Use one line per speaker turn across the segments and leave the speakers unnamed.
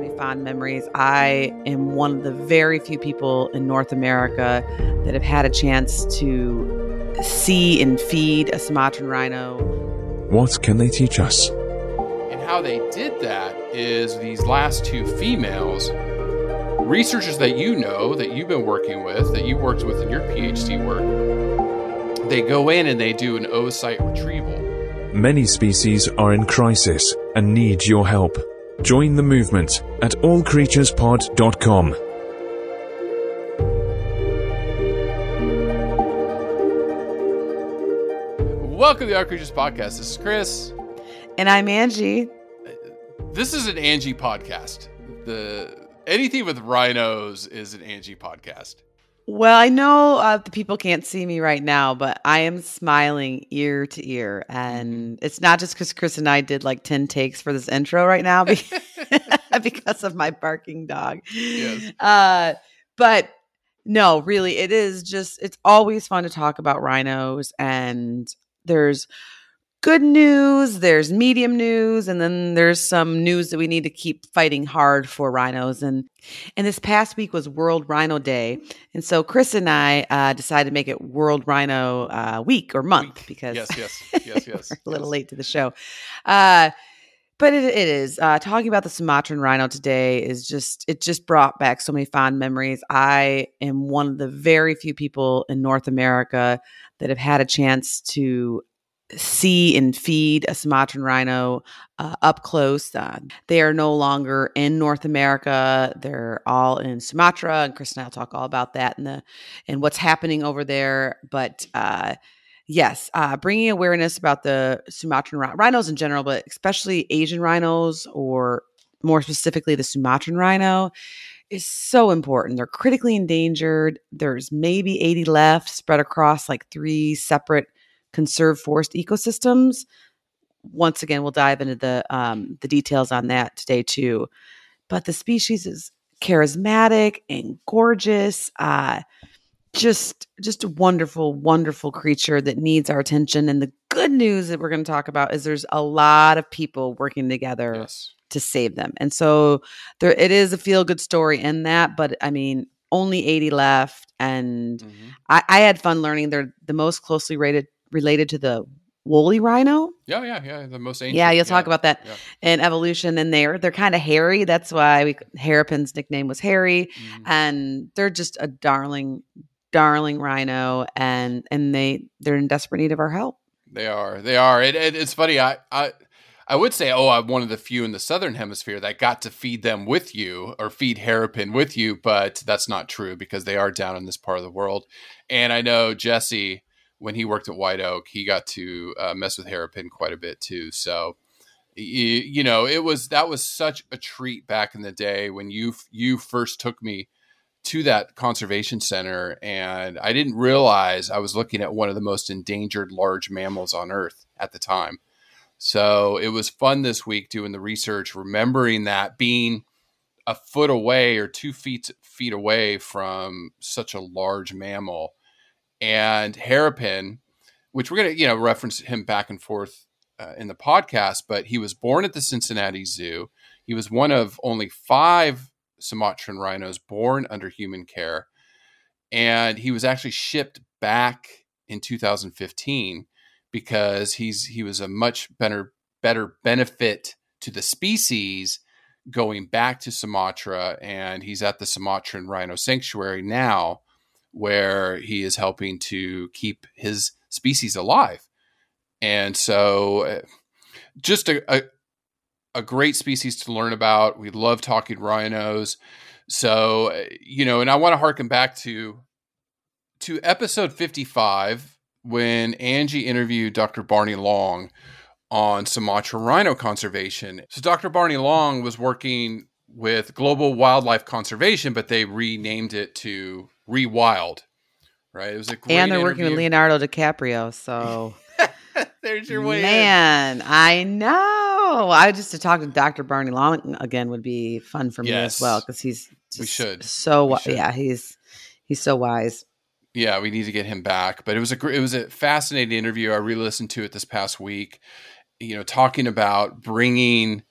So many fond memories. I am one of the very few people in North America that have had a chance to see and feed a Sumatran rhino.
What can they teach us?
And how they did that is these last two females, researchers that you know, that you've been working with, that you worked with in your PhD work, they go in and they do an oocyte retrieval.
Many species are in crisis and need your help. Join the movement at allcreaturespod.com.
Welcome to the All Creatures Podcast. This is Chris.
And I'm Angie.
This is an Angie podcast. The anything with rhinos is an Angie podcast.
Well, I know uh, the people can't see me right now, but I am smiling ear to ear. And it's not just because Chris and I did like 10 takes for this intro right now be- because of my barking dog.
Yes.
Uh, but no, really, it is just, it's always fun to talk about rhinos. And there's good news, there's medium news, and then there's some news that we need to keep fighting hard for rhinos. And and this past week was World Rhino Day, and so Chris and I uh, decided to make it World Rhino uh, Week or month
Week.
because
Yes, yes, yes, yes.
we're a little
yes.
late to the show. Uh, but it, it is uh, talking about the Sumatran rhino today is just it just brought back so many fond memories. I am one of the very few people in North America that have had a chance to see and feed a Sumatran rhino uh, up close. Uh, they are no longer in North America; they're all in Sumatra, and Chris and I'll talk all about that and the and what's happening over there. But uh, yes, uh, bringing awareness about the Sumatran rhi- rhinos in general, but especially Asian rhinos, or more specifically the Sumatran rhino. Is so important. They're critically endangered. There's maybe 80 left spread across like three separate conserved forest ecosystems. Once again, we'll dive into the um, the details on that today too. But the species is charismatic and gorgeous. Uh, just just a wonderful, wonderful creature that needs our attention. And the good news that we're going to talk about is there's a lot of people working together
Yes.
to save them. And so there it is a feel good story in that, but I mean, only 80 left. And
Mhm.
I, I had fun learning they're the most closely rated related to the woolly rhino.
Yeah, yeah, yeah. The most ancient.
Yeah, you'll talk about that
yeah.
in evolution. And they're they're kind of hairy. That's why we Hairpin's nickname was Harry.
Mhm.
And they're just a darling, darling rhino. And and they they're in desperate need of our help.
They are. They are. It, it, it's funny. I, I I would say, oh, I'm one of the few in the southern hemisphere that got to feed them with you or feed hairpin with you, but that's not true because they are down in this part of the world. And I know Jesse, when he worked at White Oak, he got to uh, mess with hairpin quite a bit too. So, you, you know, it was that was such a treat back in the day when you you first took me to that conservation center and I didn't realize I was looking at one of the most endangered large mammals on earth at the time. So it was fun this week doing the research, remembering that being a foot away or two feet feet away from such a large mammal, and Hairpin, which we're gonna you know reference him back and forth uh, in the podcast, but he was born at the Cincinnati Zoo. He was one of only five Sumatran rhinos born under human care. And he was actually shipped back in 2015 because he's he was a much better better benefit to the species going back to Sumatra and he's at the Sumatran Rhino Sanctuary now where he is helping to keep his species alive. And so uh, just a, a, a great species to learn about. We love talking rhinos. So, uh, you know, and I want to harken back to to episode 55 when Angie interviewed Dr. Barney Long on Sumatra rhino conservation. So Dr. Barney Long was working with Global Wildlife Conservation, but they renamed it to Rewild. Right? It was a great
and they're
interview.
working with Leonardo DiCaprio. So
There's your way. in.
man, I know. I just to talk to Dr. Barney Long again would be fun for me
Yes.
as well because he's
We should.
so
We should.
yeah he's he's so wise.
yeah, we need to get him back. But it was a it was a fascinating interview. I re-listened to it this past week. You know, talking about bringing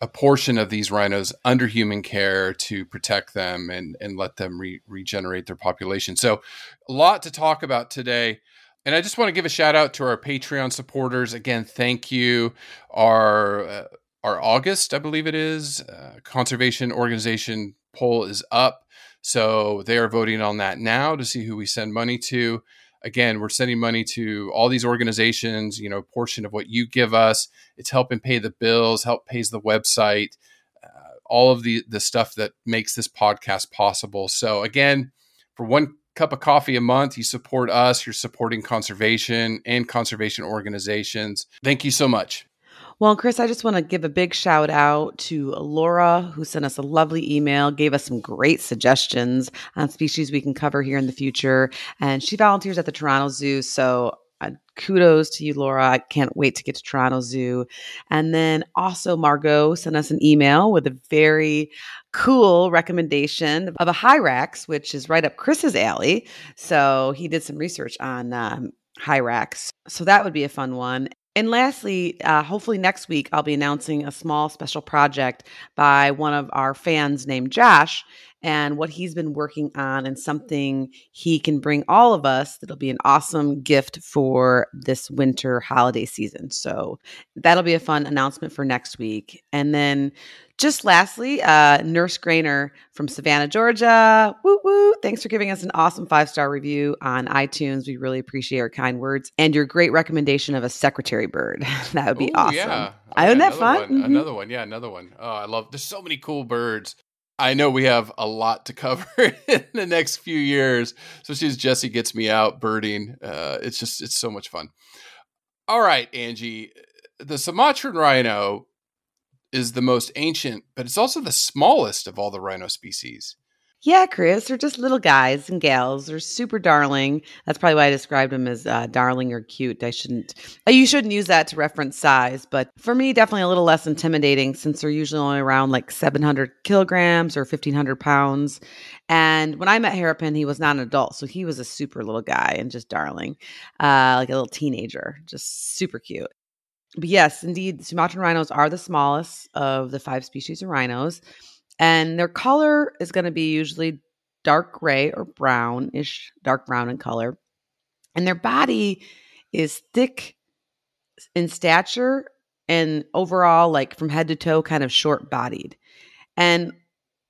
a portion of these rhinos under human care to protect them and and let them re- regenerate their population. So, a lot to talk about today. And I just want to give a shout out to our Patreon supporters. Again, thank you. Our uh, our August, I believe it is, uh, conservation organization poll is up. So they are voting on that now to see who we send money to. Again, we're sending money to all these organizations, you know, a portion of what you give us. It's helping pay the bills, help pays the website, uh, all of the the stuff that makes this podcast possible. So again, for one cup of coffee a month, you support us, you're supporting conservation and conservation organizations. Thank you so much.
Well, Chris, I just want to give a big shout out to Laura, who sent us a lovely email, gave us some great suggestions on species we can cover here in the future. And she volunteers at the Toronto Zoo. So uh, kudos to you, Laura. I can't wait to get to Toronto Zoo. And then also, Margot sent us an email with a very cool recommendation of a Hyrax, which is right up Chris's alley. So he did some research on um, Hyrax. So that would be a fun one. And lastly, uh, hopefully next week, I'll be announcing a small special project by one of our fans named Josh and what he's been working on and something he can bring all of us that'll be an awesome gift for this winter holiday season. So that'll be a fun announcement for next week. And then just lastly, uh, Nurse Grainer from Savannah, Georgia. Woo woo. Thanks for giving us an awesome five star review on iTunes. We really appreciate your kind words and your great recommendation of a secretary bird. that would be
Ooh,
awesome.
Yeah.
I Isn't that fun?
One.
Mhm.
Another one. Yeah, another one. Oh, I love. There's so many cool birds. I know we have a lot to cover in the next few years, especially as Jesse gets me out birding. Uh, it's just it's so much fun. All right, Angie, the Sumatran rhino is the most ancient, but it's also the smallest of all the rhino species.
Yeah, Chris, they're just little guys and gals. They're super darling. That's probably why I described them as uh, darling or cute. I shouldn't, uh, you shouldn't use that to reference size, but for me, definitely a little less intimidating since they're usually only around like 700 kilograms or 1500 pounds. And when I met Hairpin, he was not an adult, so he was a super little guy and just darling, uh, like a little teenager, just super cute. But yes, indeed, Sumatran rhinos are the smallest of the five species of rhinos and their color is going to be usually dark gray or brownish, dark brown in color. And their body is thick in stature and overall, like from head to toe, kind of short bodied. And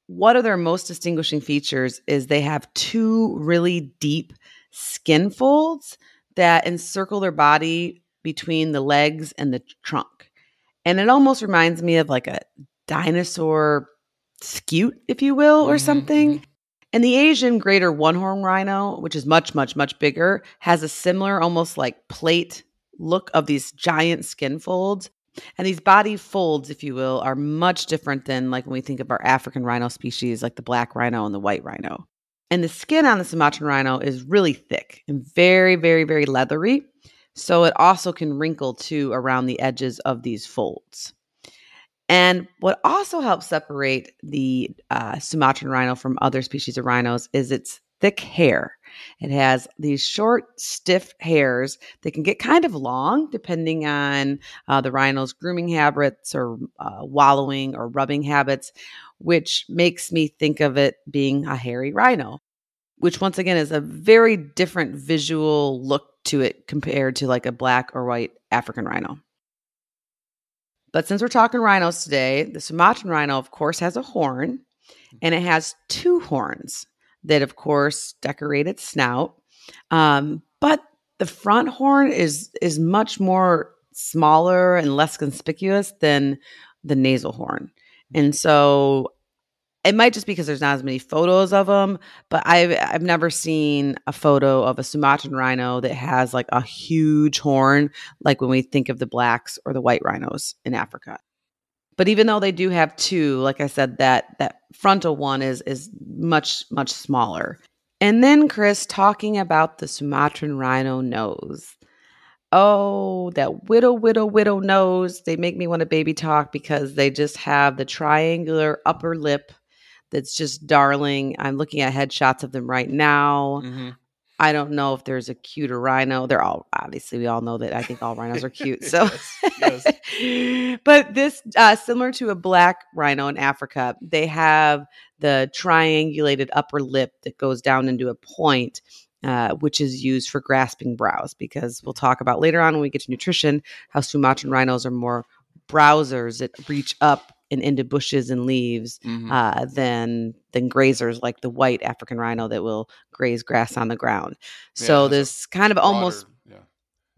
one of their most distinguishing features is they have two really deep skin folds that encircle their body between the legs and the trunk. And it almost reminds me of like a dinosaur scute, if you will, or
Mhm,
something. And the Asian greater one horn rhino, which is much, much, much bigger, has a similar, almost like plate look of these giant skin folds. And these body folds, if you will, are much different than like when we think of our African rhino species, like the black rhino and the white rhino. And the skin on the Sumatran rhino is really thick and very, very, very leathery. So it also can wrinkle too around the edges of these folds. And what also helps separate the uh, Sumatran rhino from other species of rhinos is its thick hair. It has these short, stiff hairs that can get kind of long depending on uh, the rhino's grooming habits or uh, wallowing or rubbing habits, which makes me think of it being a hairy rhino, which once again is a very different visual look to it compared to like a black or white African rhino. But since we're talking rhinos today, the Sumatran rhino, of course, has a horn and it has two horns that, of course, decorate its snout. Um, but the front horn is is much more smaller and less conspicuous than the nasal horn. And so it might just be because there's not as many photos of them, but I've I've never seen a photo of a Sumatran rhino that has like a huge horn, like when we think of the blacks or the white rhinos in Africa. But even though they do have two, like I said, that that frontal one is is much much smaller. And then Chris talking about the Sumatran rhino nose. Oh, that widow, widow, widow nose. They make me want to baby talk because they just have the triangular upper lip that's just darling. I'm looking at headshots of them right now. Mm-hmm. I don't know if there's a cuter rhino. They're all obviously we all know that I think all rhinos are cute. So, yes, yes. but this uh, similar to a black rhino in Africa, they have the triangulated upper lip that goes down into a point, uh, which is used for grasping browse. Because we'll talk about later on when we get to nutrition how Sumatran rhinos are more browsers that reach up and into bushes and leaves mm-hmm. uh, than than grazers like the white African rhino that will graze grass on the ground. So yeah, this kind of broader, almost yeah.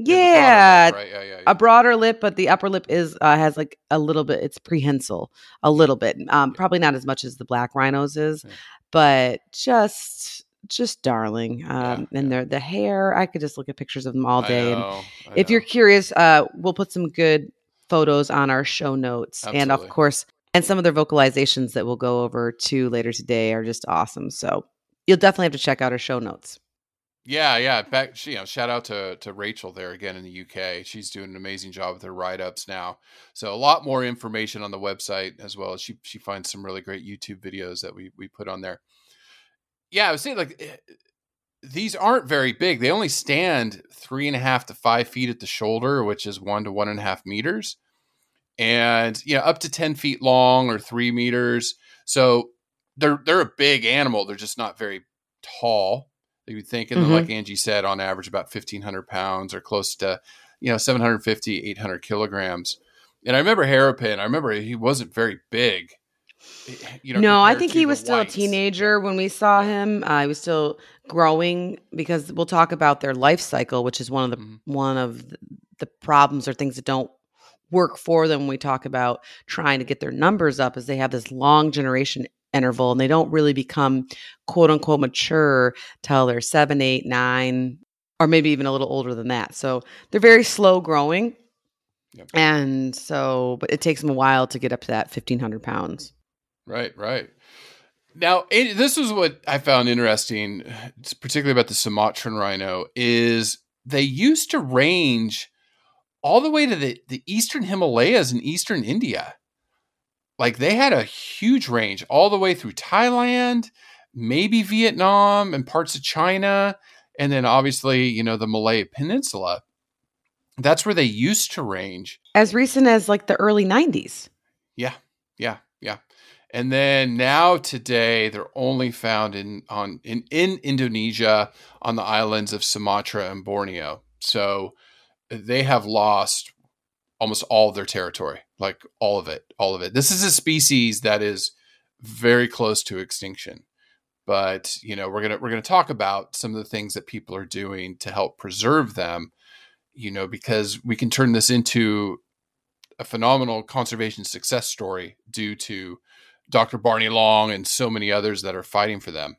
Yeah, lip, right? yeah, a broader lip, but the upper lip is uh, has like a little bit. It's prehensile, a little bit. Um, probably not as much as the black rhinos is, but just just darling. Um, yeah, and yeah. the hair, I could just look at pictures of them all day. Know, and if you're curious, uh, we'll put some good photos on our show notes. Absolutely. And of course, and some of their vocalizations that we'll go over to later today are just awesome. So you'll definitely have to check out our show notes.
Yeah, yeah. Back, you know, shout out to to Rachel there again in the UK. She's doing an amazing job with her write ups now. So a lot more information on the website as well as she she finds some really great YouTube videos that we we put on there. Yeah, I was saying like eh, these aren't very big. They only stand three and a half to five feet at the shoulder, which is one to one and a half meters, and you know up to ten feet long or three meters. So they're they're a big animal. They're just not very tall. You would think, and mm-hmm. like Angie said, on average about fifteen hundred pounds or close to you know 750 800 kilograms and i remember hairpin i remember he wasn't very big
you know, no, I think he was still whites. a teenager when we saw him. Uh, he was still growing because we'll talk about their life cycle, which is one of the mm-hmm. one of the problems or things that don't work for them when we talk about trying to get their numbers up is they have this long generation interval and they don't really become quote unquote mature till they're seven, eight, nine, or maybe even a little older than that. So they're very slow growing. Yep. And so, but it takes them a while to get up to that 1500 pounds.
Right, right. Now, this is what I found interesting, particularly about the Sumatran rhino, is they used to range all the way to the, the eastern Himalayas in eastern India. Like they had a huge range all the way through Thailand, maybe Vietnam and parts of China, and then obviously, you know, the Malay Peninsula. That's where they used to range.
As recent as like the early 90s.
Yeah, yeah. And then now today they're only found in on in, in Indonesia on the islands of Sumatra and Borneo. So uh, they have lost almost all of their territory, like all of it, all of it. This is a species that is very close to extinction. But, you know, we're to we're to talk about some of the things that people are doing to help preserve them, you know, because we can turn this into a phenomenal conservation success story due to Dr. Barney Long and so many others that are fighting for them.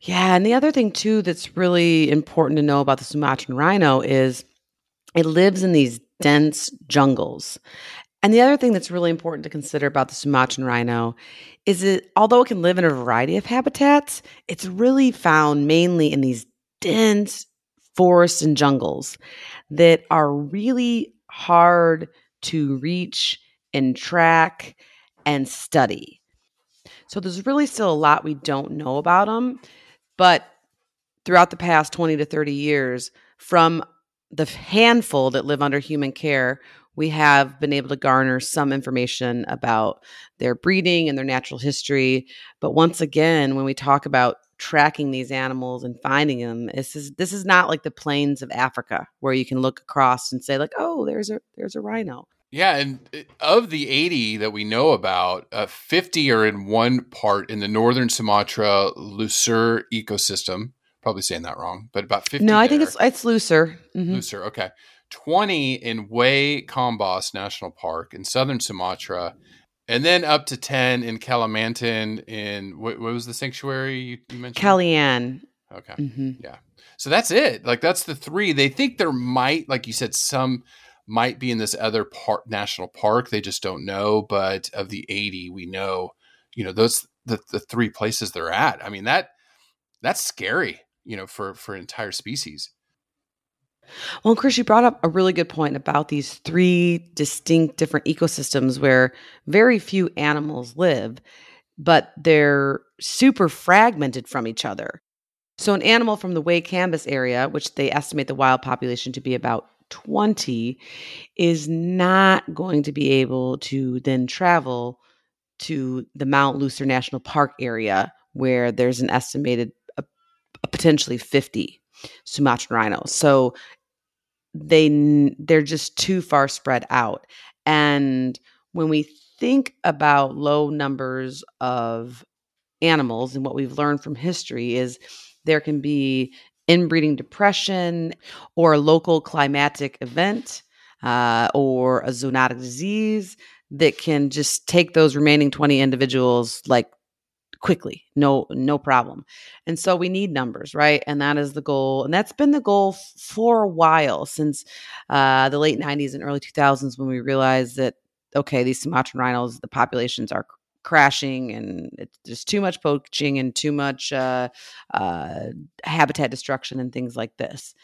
Yeah, and the other thing too that's really important to know about the Sumatran rhino is it lives in these dense jungles. And the other thing that's really important to consider about the Sumatran rhino is that although it can live in a variety of habitats, it's really found mainly in these dense forests and jungles that are really hard to reach and track and study. So there's really still a lot we don't know about them, but throughout the past 20 to 30 years, from the handful that live under human care, we have been able to garner some information about their breeding and their natural history. But once again, when we talk about tracking these animals and finding them, this is this is not like the plains of Africa where you can look across and say like, "Oh, there's a there's a rhino."
Yeah, and uh, of the 80 that we know about, uh, 50 are in one part in the northern Sumatra Leuser ecosystem. Probably saying that wrong, but about 50.
No, I think
there.
it's it's Leuser. Mhm.
Leuser, okay. 20 in Way Kambas National Park in southern Sumatra, and then up to 10 in Kalimantan in what, what was the sanctuary you, you mentioned?
Kelian.
Okay.
hmm
So that's it. Like that's the three. They think there might, like you said, some might be in this other part national park. They just don't know. But of the 80, we know, you know, those the, the three places they're at. I mean, that that's scary, you know, for for entire species.
Well, Chris, you brought up a really good point about these three distinct different ecosystems where very few animals live, but they're super fragmented from each other. So, an animal from the Way Kambas area, which they estimate the wild population to be about 20, is not going to be able to then travel to the Mount Leuser National Park area, where there's an estimated uh, potentially 50 Sumatran rhinos. So, they they're just too far spread out and when we think about low numbers of animals and what we've learned from history is there can be inbreeding depression or a local climatic event uh, or a zoonotic disease that can just take those remaining 20 individuals like quickly no no problem. And so we need numbers right? And that is the goal and that's been the goal for a while since uh, the late 90s and early 2000s when we realized that okay these sumatran rhinos the populations are crashing and just too much poaching and too much uh, uh, habitat destruction and things like this.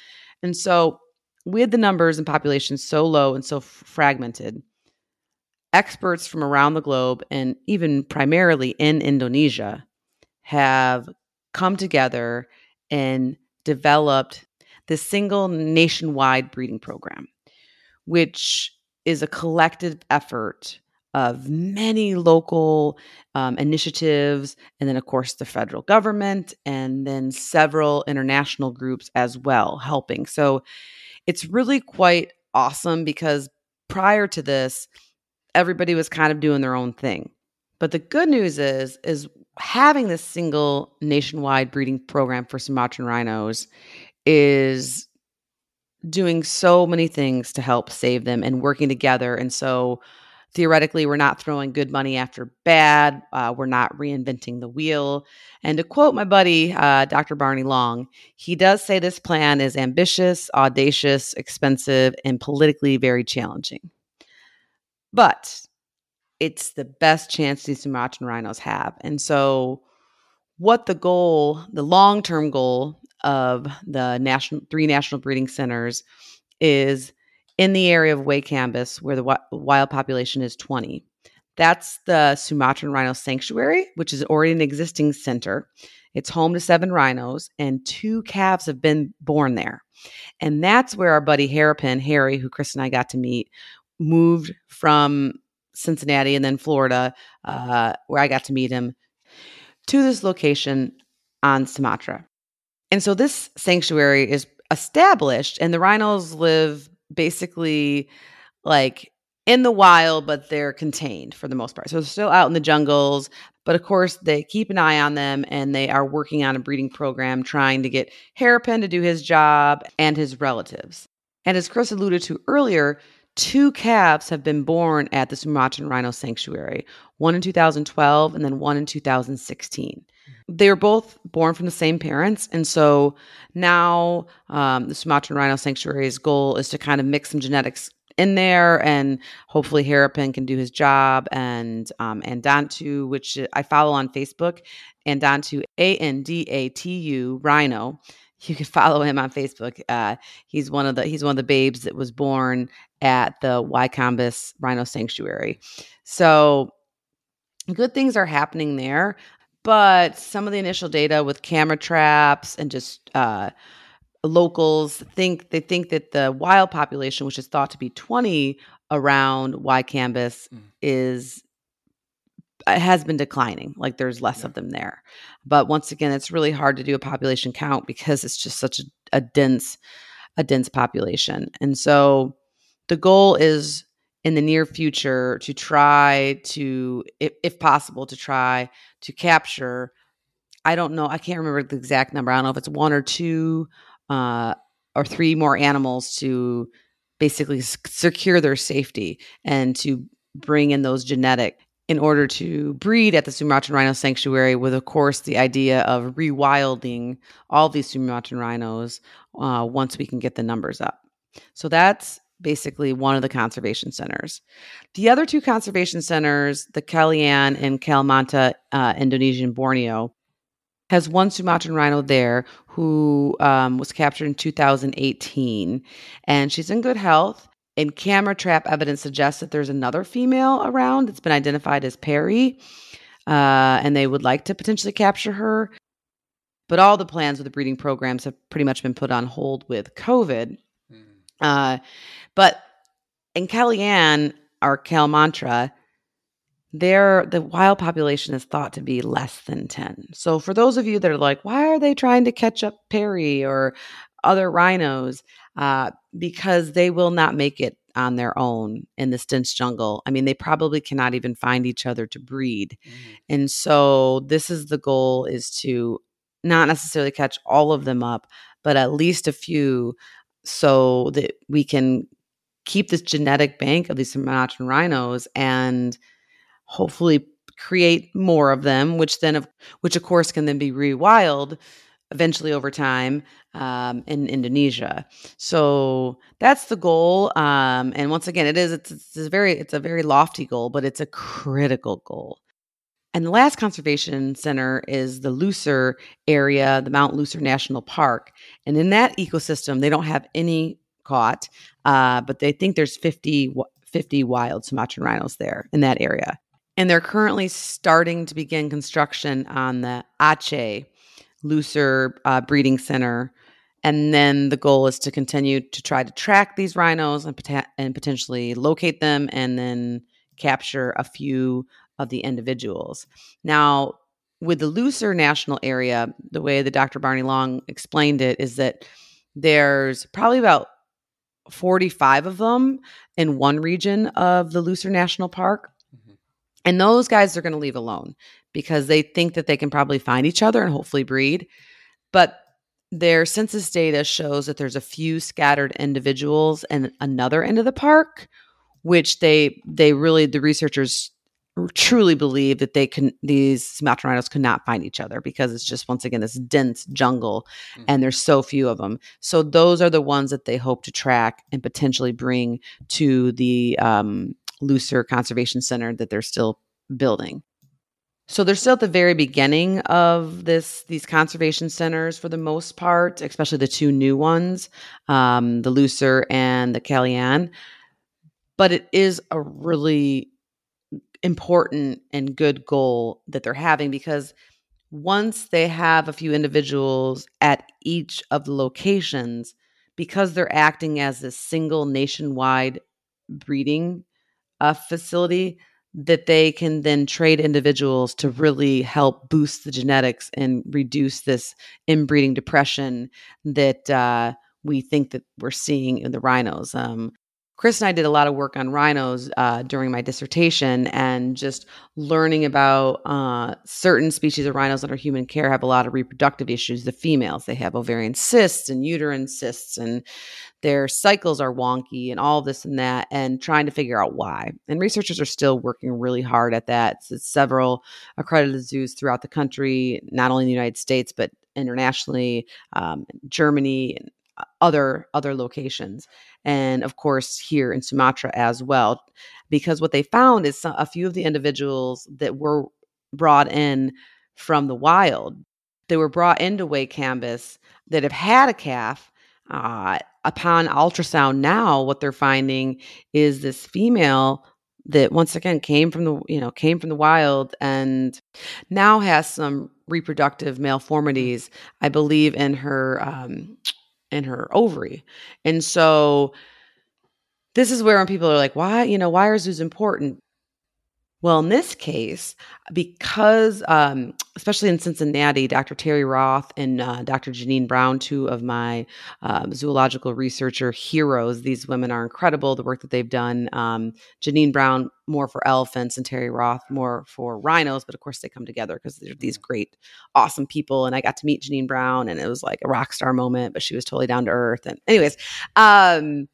And so with the numbers and populations so low and so f- fragmented experts from around the globe and even primarily in Indonesia have come together and developed this single nationwide breeding program, which is a collective effort of many local um, initiatives, and then, of course, the federal government, and then several international groups as well helping. So it's really quite awesome because prior to this, everybody was kind of doing their own thing. But the good news is is having this single nationwide breeding program for Sumatran rhinos is doing so many things to help save them and working together. And so theoretically, we're not throwing good money after bad. Uh, we're not reinventing the wheel. And to quote my buddy, uh, Dr. Barney Long, he does say this plan is ambitious, audacious, expensive, and politically very challenging. But it's the best chance these Sumatran rhinos have. And so, what the goal, the long term goal of the national three national breeding centers is in the area of Way Kambas, where the wild population is 20. That's the Sumatran Rhino Sanctuary, which is already an existing center. It's home to seven rhinos, and two calves have been born there. And that's where our buddy Hairpin, Harry, who Chris and I got to meet, moved from Cincinnati and then Florida, uh, where I got to meet him, to this location on Sumatra. And so this sanctuary is established, and the rhinos live basically like in the wild, but they're contained for the most part. So they're still out in the jungles, but of course they keep an eye on them and they are working on a breeding program trying to get Hairpin to do his job and his relatives. And as Chris alluded to earlier, two calves have been born at the Sumatran Rhino Sanctuary, one in 2012 and then one in 2016. They were both born from the same parents. And so now um, the Sumatran Rhino Sanctuary's goal is to kind of mix some genetics in there and hopefully Hairpin can do his job and um, Andatu, which I follow on Facebook, Andatu, A-N-D-A-T-U, Rhino. You can follow him on Facebook. Uh, he's one of the he's one of the babes that was born at the Way Kambas Rhino Sanctuary. So good things are happening there. But some of the initial data with camera traps and just uh, locals think they think that the wild population, which is thought to be 20 around Way Kambas, mm. is uh, has been declining. Like there's less yeah. of them there. But once again, it's really hard to do a population count because it's just such a, a dense, a dense population. And so the goal is in the near future to try to, if, if possible, to try to capture. I don't know. I can't remember the exact number. I don't know if it's one or two uh, or three more animals to basically secure their safety and to bring in those genetic in order to breed at the Sumatran Rhino Sanctuary, with, of course, the idea of rewilding all these Sumatran rhinos uh, once we can get the numbers up. So that's basically one of the conservation centers. The other two conservation centers, the Kelian and Kalimantan, uh, Indonesian Borneo, has one Sumatran rhino there who um, was captured in 2018, and she's in good health. And camera trap evidence suggests that there's another female around that's been identified as Perry, uh, and they would like to potentially capture her. But all the plans with the breeding programs have pretty much been put on hold with COVID. Mm. Uh, but in Kelian or Kalimantan, there the wild population is thought to be less than 10. So for those of you that are like, why are they trying to catch up Perry or other rhinos? uh, because they will not make it on their own in this dense jungle. I mean, they probably cannot even find each other to breed. Mm-hmm. And so this is the goal is to not necessarily catch all of them up, but at least a few so that we can keep this genetic bank of these Sumatran rhinos and hopefully create more of them, which then of which of course can then be rewild eventually over time um, in Indonesia. So that's the goal. Um, and once again, it is it's, it's a very it's a very lofty goal, but it's a critical goal. And the last conservation center is the Leuser area, the Mount Leuser National Park. And in that ecosystem, they don't have any caught, uh, but they think there's 50, 50 wild Sumatran rhinos there in that area. And they're currently starting to begin construction on the Aceh Leuser uh, breeding center. And then the goal is to continue to try to track these rhinos and, pot- and potentially locate them and then capture a few of the individuals. Now, with the Leuser National Area, the way that Dr. Barney Long explained it is that there's probably about 45 of them in one region of the Leuser National Park. Mm-hmm. And those guys are going to leave alone because they think that they can probably find each other and hopefully breed. But their census data shows that there's a few scattered individuals in another end of the park, which they they really the researchers truly believe that they can these Sumatran rhinos could not find each other because it's just once again this dense jungle mm-hmm. and there's so few of them. So those are the ones that they hope to track and potentially bring to the um, Leuser Conservation Center that they're still building. So they're still at the very beginning of this these conservation centers for the most part, especially the two new ones, um, the Leuser and the Kelian. But it is a really important and good goal that they're having because once they have a few individuals at each of the locations, because they're acting as a single nationwide breeding uh, facility, that they can then trade individuals to really help boost the genetics and reduce this inbreeding depression that uh, we think that we're seeing in the rhinos. Um, Chris and I did a lot of work on rhinos uh, during my dissertation, and just learning about uh, certain species of rhinos under human care have a lot of reproductive issues. The females, they have ovarian cysts and uterine cysts, and their cycles are wonky, and all this and that, and trying to figure out why. And researchers are still working really hard at that. Several accredited zoos throughout the country, not only in the United States, but internationally, um, Germany, and other other locations and of course here in Sumatra as well because what they found is a few of the individuals that were brought in from the wild they were brought into Way Kambas that have had a calf uh, upon ultrasound now what they're finding is this female that once again came from the you know came from the wild and now has some reproductive malformities i believe in her um in her ovary. And so this is where when people are like why you know why are zoos important well, in this case, because um, especially in Cincinnati, Dr. Terri Roth and uh, Dr. Janine Brown, two of my um, zoological researcher heroes, these women are incredible. The work that they've done. Um, Janine Brown more for elephants and Terri Roth more for rhinos, but of course they come together because they're these great, awesome people. And I got to meet Janine Brown, and it was like a rock star moment. But she was totally down to earth. And anyways, um,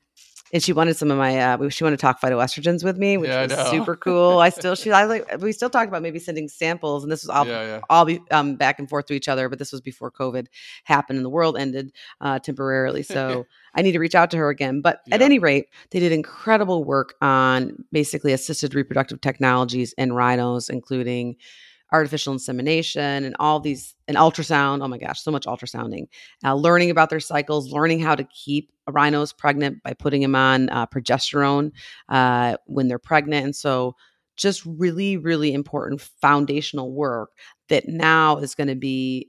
and she wanted some of my uh, she wanted to talk phytoestrogens with me, which yeah, was super cool. I still she I like we still talked about maybe sending samples, and this was all yeah, yeah. all be um, back and forth to each other. But this was before COVID happened and the world ended uh, temporarily, so I need to reach out to her again. But at any rate, they did incredible work on basically assisted reproductive technologies in rhinos, including artificial insemination and all these and ultrasound. Oh my gosh, so much ultrasounding. Uh, learning about their cycles, learning how to keep rhinos pregnant by putting them on uh, progesterone uh, when they're pregnant, and so just really, really important foundational work that now is going to be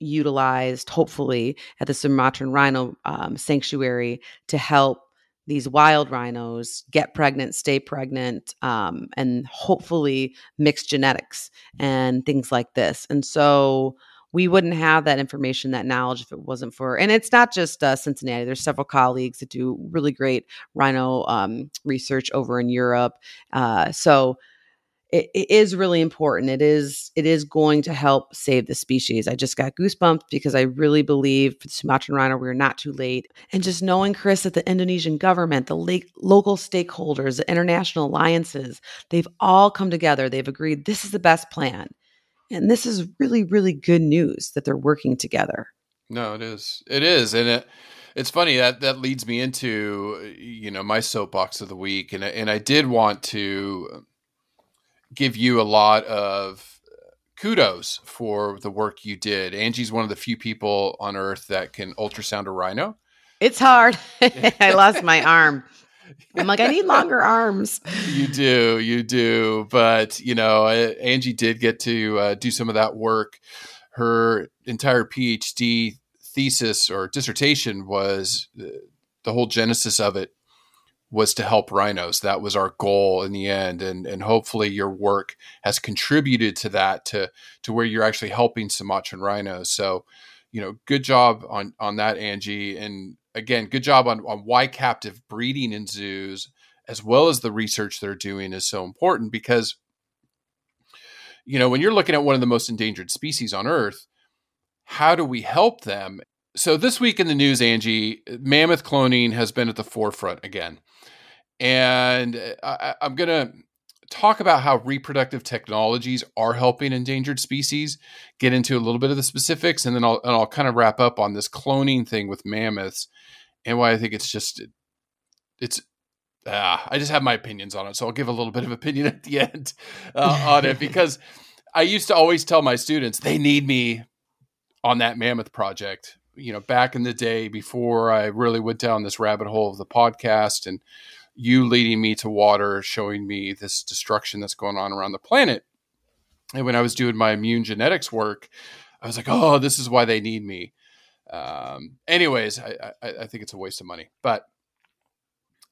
utilized, hopefully, at the Sumatran Rhino um, Sanctuary to help these wild rhinos get pregnant, stay pregnant, um, and hopefully mix genetics and things like this. And so we wouldn't have that information, that knowledge, if it wasn't for. And it's not just uh, Cincinnati. There's several colleagues that do really great rhino um, research over in Europe. Uh, so it, it is really important. It is it is going to help save the species. I just got goosebumps because I really believe for the Sumatran rhino we're not too late. And just knowing Chris that the Indonesian government, the local stakeholders, the international alliances, they've all come together. They've agreed this is the best plan. And this is really really good news that they're working together.
No, it is. It is. And it it's funny that that leads me into you know my soapbox of the week and and I did want to give you a lot of kudos for the work you did. Angie's one of the few people on earth that can ultrasound a rhino.
It's hard. I lost my arm. I'm like, I need longer arms.
You do, you do. But, you know, Angie did get to uh, do some of that work. Her entire PhD thesis or dissertation was uh, the whole genesis of it was to help rhinos. That was our goal in the end, and and hopefully your work has contributed to that to to where you're actually helping Sumatran rhinos. So, you know, good job on on that, Angie, and again, good job on on why captive breeding in zoos as well as the research they're doing is so important because you know when you're looking at one of the most endangered species on earth how do we help them so this week in the news angie mammoth cloning has been at the forefront again and uh, I, I'm going to talk about how reproductive technologies are helping endangered species, get into a little bit of the specifics, and then I'll, and I'll kind of wrap up on this cloning thing with mammoths and why I think it's just, it's, uh, I just have my opinions on it. So I'll give a little bit of opinion at the end uh, on it because I used to always tell my students they need me on that mammoth project. You know, back in the day before I really went down this rabbit hole of the podcast and you leading me to water, showing me this destruction that's going on around the planet. And when I was doing my immune genetics work, I was like, oh, this is why they need me. Um, anyways, I, I, I think it's a waste of money. But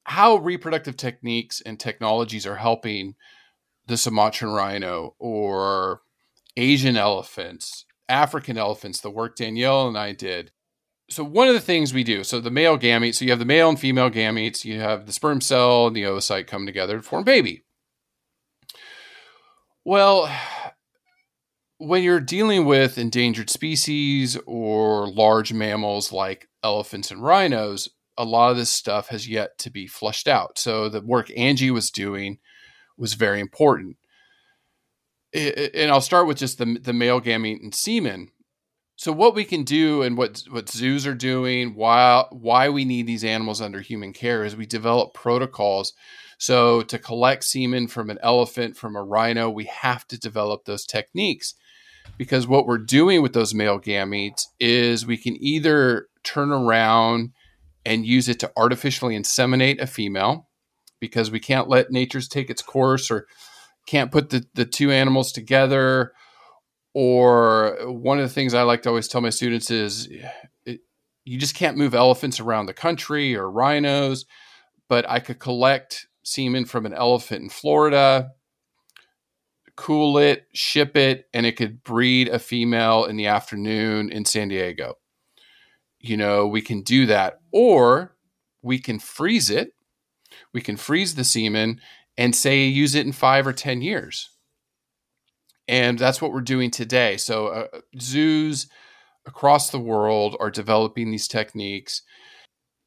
how reproductive techniques and technologies are helping the Sumatran rhino or Asian elephants, African elephants, the work Danielle and I did, so one of the things we do, so the male gamete, so you have the male and female gametes, you have the sperm cell and the oocyte come together to form baby. Well, when you're dealing with endangered species or large mammals like elephants and rhinos, a lot of this stuff has yet to be flushed out. So the work Angie was doing was very important. And I'll start with just the, the male gamete and semen. So what we can do and what what zoos are doing, why why we need these animals under human care is we develop protocols. So to collect semen from an elephant, from a rhino, we have to develop those techniques because what we're doing with those male gametes is we can either turn around and use it to artificially inseminate a female because we can't let nature's take its course or can't put the, the two animals together. Or one of the things I like to always tell my students is it, you just can't move elephants around the country or rhinos, but I could collect semen from an elephant in Florida, cool it, ship it, and it could breed a female in the afternoon in San Diego. You know, we can do that. Or we can freeze it. We can freeze the semen and say use it in five or 10 years. And that's what we're doing today. So, uh, zoos across the world are developing these techniques.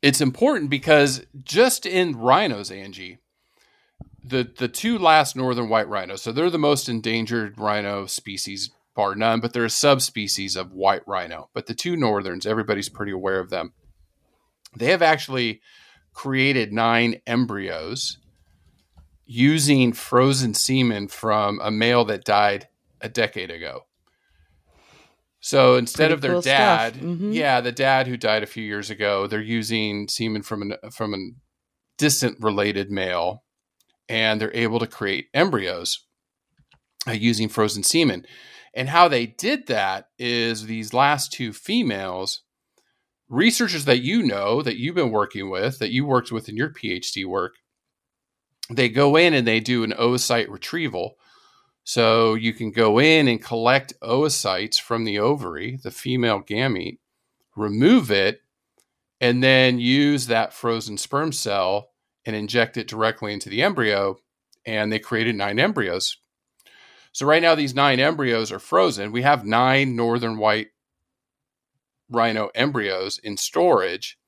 It's important because just in rhinos, Angie, the the two last northern white rhinos, so they're the most endangered rhino species bar none, but they're a subspecies of white rhino. But the two northerns, everybody's pretty aware of them. They have actually created nine embryos using frozen semen from a male that died a decade ago. So instead
Pretty
of their
cool
dad.
Mhm.
yeah, the dad who died a few years ago, they're using semen from an from a distant related male, and they're able to create embryos uh, using frozen semen. And how they did that is these last two females, researchers that you know that you've been working with, that you worked with in your PhD work, they go in and they do an oocyte retrieval. So you can go in and collect oocytes from the ovary, the female gamete, remove it, and then use that frozen sperm cell and inject it directly into the embryo. And they created nine embryos. So right now, these nine embryos are frozen. We have nine northern white rhino embryos in storage.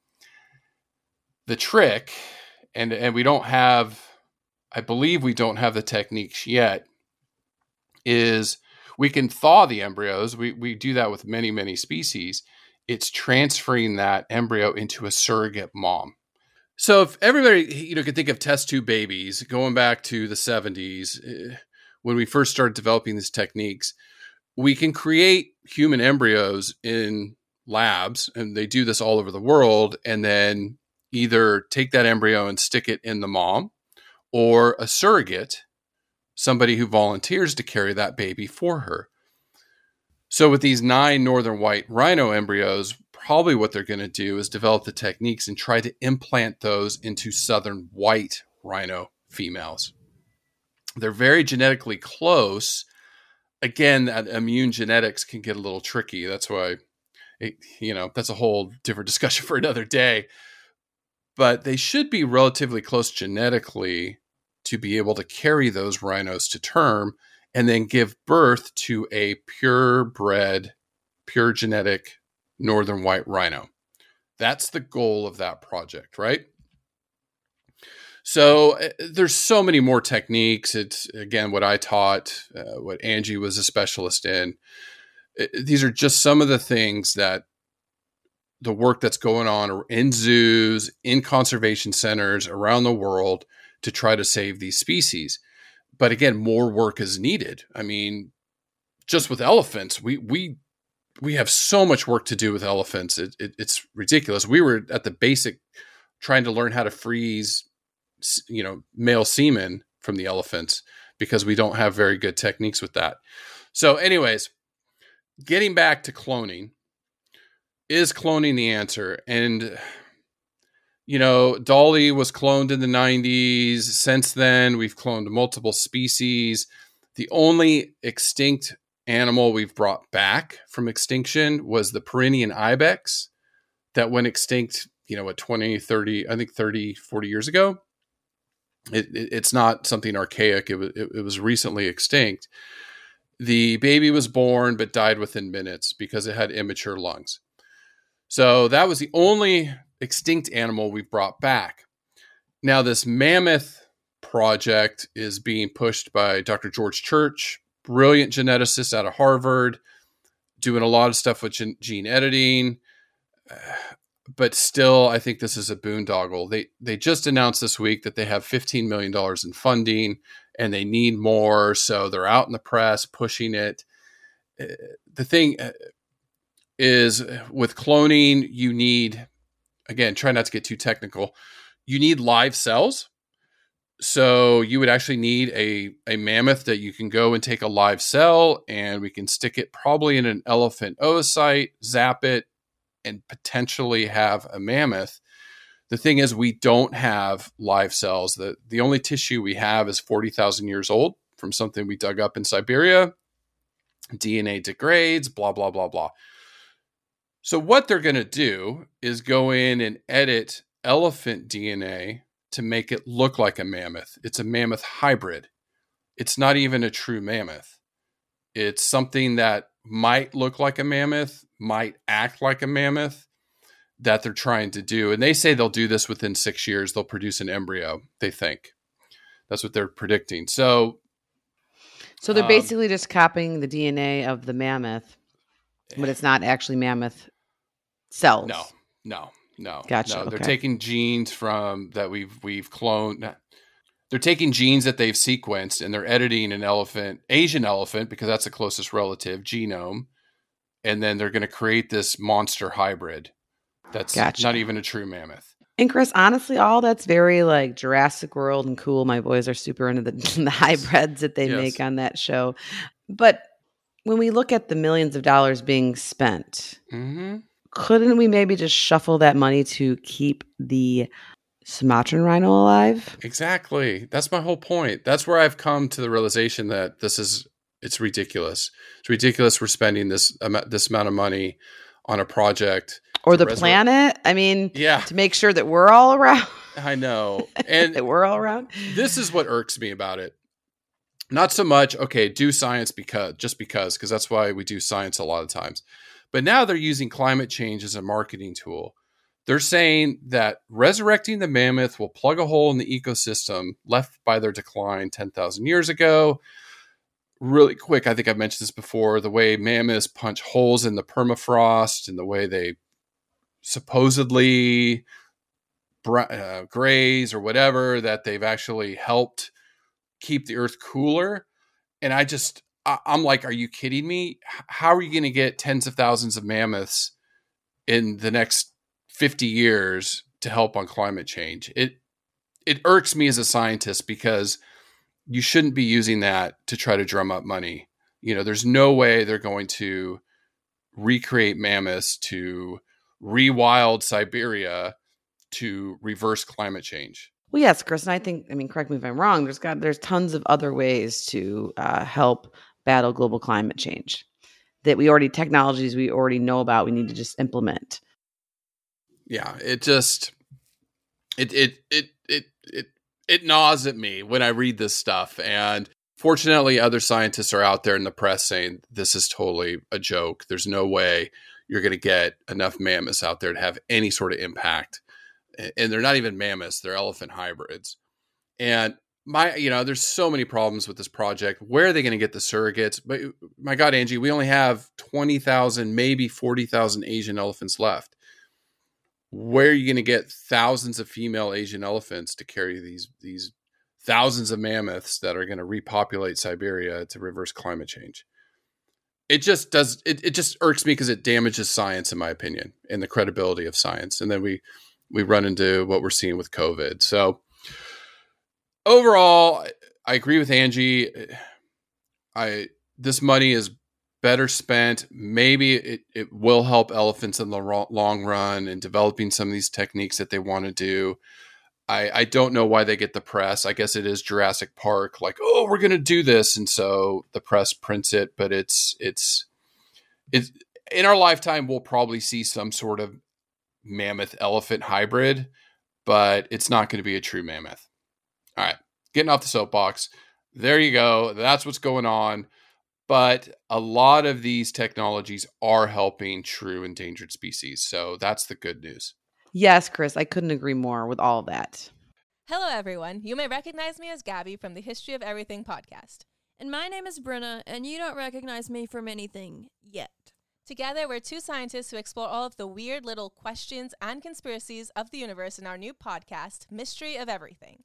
The trick, and and we don't have, I believe we don't have the techniques yet, is we can thaw the embryos. We we do that with many many species. It's transferring that embryo into a surrogate mom. So if everybody you know could think of test tube babies going back to the 70s eh, when we first started developing these techniques, we can create human embryos in labs and they do this all over the world and then either take that embryo and stick it in the mom or a surrogate somebody who volunteers to carry that baby for her. So with these nine northern white rhino embryos, probably what they're going to do is develop the techniques and try to implant those into southern white rhino females. They're very genetically close. Again, that immune genetics can get a little tricky. That's why it, you know, that's a whole different discussion for another day. But they should be relatively close genetically to be able to carry those rhinos to term and then give birth to a purebred, pure genetic northern white rhino. That's the goal of that project, right? So uh, there's so many more techniques. It's again what I taught, uh, what Angie was a specialist in. Uh, these are just some of the things that the work that's going on in zoos, in conservation centers around the world to try to save these species. But again, more work is needed. I mean, just with elephants, we we we have so much work to do with elephants. It, it, it's ridiculous. We were at the basic trying to learn how to freeze, you know, male semen from the elephants because we don't have very good techniques with that. So, anyways, getting back to cloning, is cloning the answer? And you know, Dolly was cloned in the 90s. Since then, we've cloned multiple species. The only extinct animal we've brought back from extinction was the Pyrenean ibex that went extinct, you know, what, 20, 30, I think 30, 40 years ago. It, it, it's not something archaic. It, it was recently extinct. The baby was born but died within minutes because it had immature lungs. So that was the only extinct animal we've brought back. Now, this mammoth project is being pushed by Dr. George Church, brilliant geneticist out of Harvard, doing a lot of stuff with gen- gene editing. But still, I think this is a boondoggle. They they just announced this week that they have $15 million in funding and they need more. So they're out in the press pushing it. Uh, the thing uh, is with cloning, you need again, try not to get too technical. You need live cells so you would actually need a, a mammoth that you can go and take a live cell and we can stick it probably in an elephant oocyte, zap it, and potentially have a mammoth. The thing is, we don't have live cells. The, the only tissue we have is 40,000 years old from something we dug up in Siberia. DNA degrades, blah, blah, blah, blah. So, what they're going to do is go in and edit elephant DNA to make it look like a mammoth. It's a mammoth hybrid. It's not even a true mammoth. It's something that might look like a mammoth, might act like a mammoth that they're trying to do. And they say they'll do this within six years. They'll produce an embryo, they think. That's what they're predicting. So,
so they're
um,
basically just copying the DNA of the mammoth, but it's not actually mammoth cells.
no, no, no.
Gotcha,
No, they're taking genes from that we've we've cloned. They're taking genes that they've sequenced and they're editing an elephant, Asian elephant, because that's the closest relative genome, and then they're going to create this monster hybrid. That's
Gotcha.
not even a true mammoth.
And Chris, honestly, all that's very like Jurassic World and cool. My boys are super into the, the hybrids that they
Yes.
make on that show. But when we look at the millions of dollars being spent,
hmm
couldn't we maybe just shuffle that money to keep the Sumatran rhino alive?
Exactly. That's my whole point. That's where I've come to the realization that this is it's ridiculous. It's ridiculous we're spending this amount this amount of money on a project.
Or the
resurrect-
planet? I mean,
Yeah,
to make sure that we're all around.
I know. And
that we're all around.
this is what irks me about it. Not so much, okay, do science because just because, because that's why we do science a lot of times. But now they're using climate change as a marketing tool. They're saying that resurrecting the mammoth will plug a hole in the ecosystem left by their decline 10,000 years ago. Really quick, I think I've mentioned this before the way mammoths punch holes in the permafrost and the way they supposedly uh, graze or whatever, that they've actually helped keep the earth cooler. And I just, I, I'm like, are you kidding me? How are you going to get tens of thousands of mammoths in the next 50 years to help on climate change? It, it irks me as a scientist because you shouldn't be using that to try to drum up money. You know, there's no way they're going to recreate mammoths to rewild Siberia to reverse climate change.
Well, yes, Chris, and I think, I mean, correct me if I'm wrong. There's got there's tons of other ways to uh, help battle global climate change that we already technologies we already know about. We need to just implement.
yeah it just it it it it it it gnaws at me when i read this stuff and fortunately other scientists are out there in the press saying this is totally a joke there's no way you're going to get enough mammoths out there to have any sort of impact and they're not even mammoths they're elephant hybrids and my you know there's so many problems with this project where are they going to get the surrogates but my god angie we only have 20,000 maybe 40,000 asian elephants left where are you going to get thousands of female Asian elephants to carry these these thousands of mammoths that are going to repopulate Siberia to reverse climate change? It just does. It, it just irks me because it damages science, in my opinion, and the credibility of science. And then we we run into what we're seeing with COVID. So overall, I- agree with Angie. I this money is better spent. Maybe it, it will help elephants in the ro- long run in developing some of these techniques that they want to do. I, I don't know why they get the press. I guess it is Jurassic Park, like, oh, we're gonna do this, and so the press prints it. But it's it's it's in our lifetime we'll probably see some sort of mammoth elephant hybrid, but it's not going to be a true mammoth. All right, getting off the soapbox. There you go. That's what's going on but a lot of these technologies are helping true endangered species. So that's the good news.
Yes, Chris, I couldn't agree more with all that.
Hello, everyone. You may recognize me as Gabby from the History of Everything podcast.
And my name is Brenna, and you don't recognize me from anything yet.
Together, we're two scientists who explore all of the weird little questions and conspiracies of the universe in our new podcast, Mystery of Everything.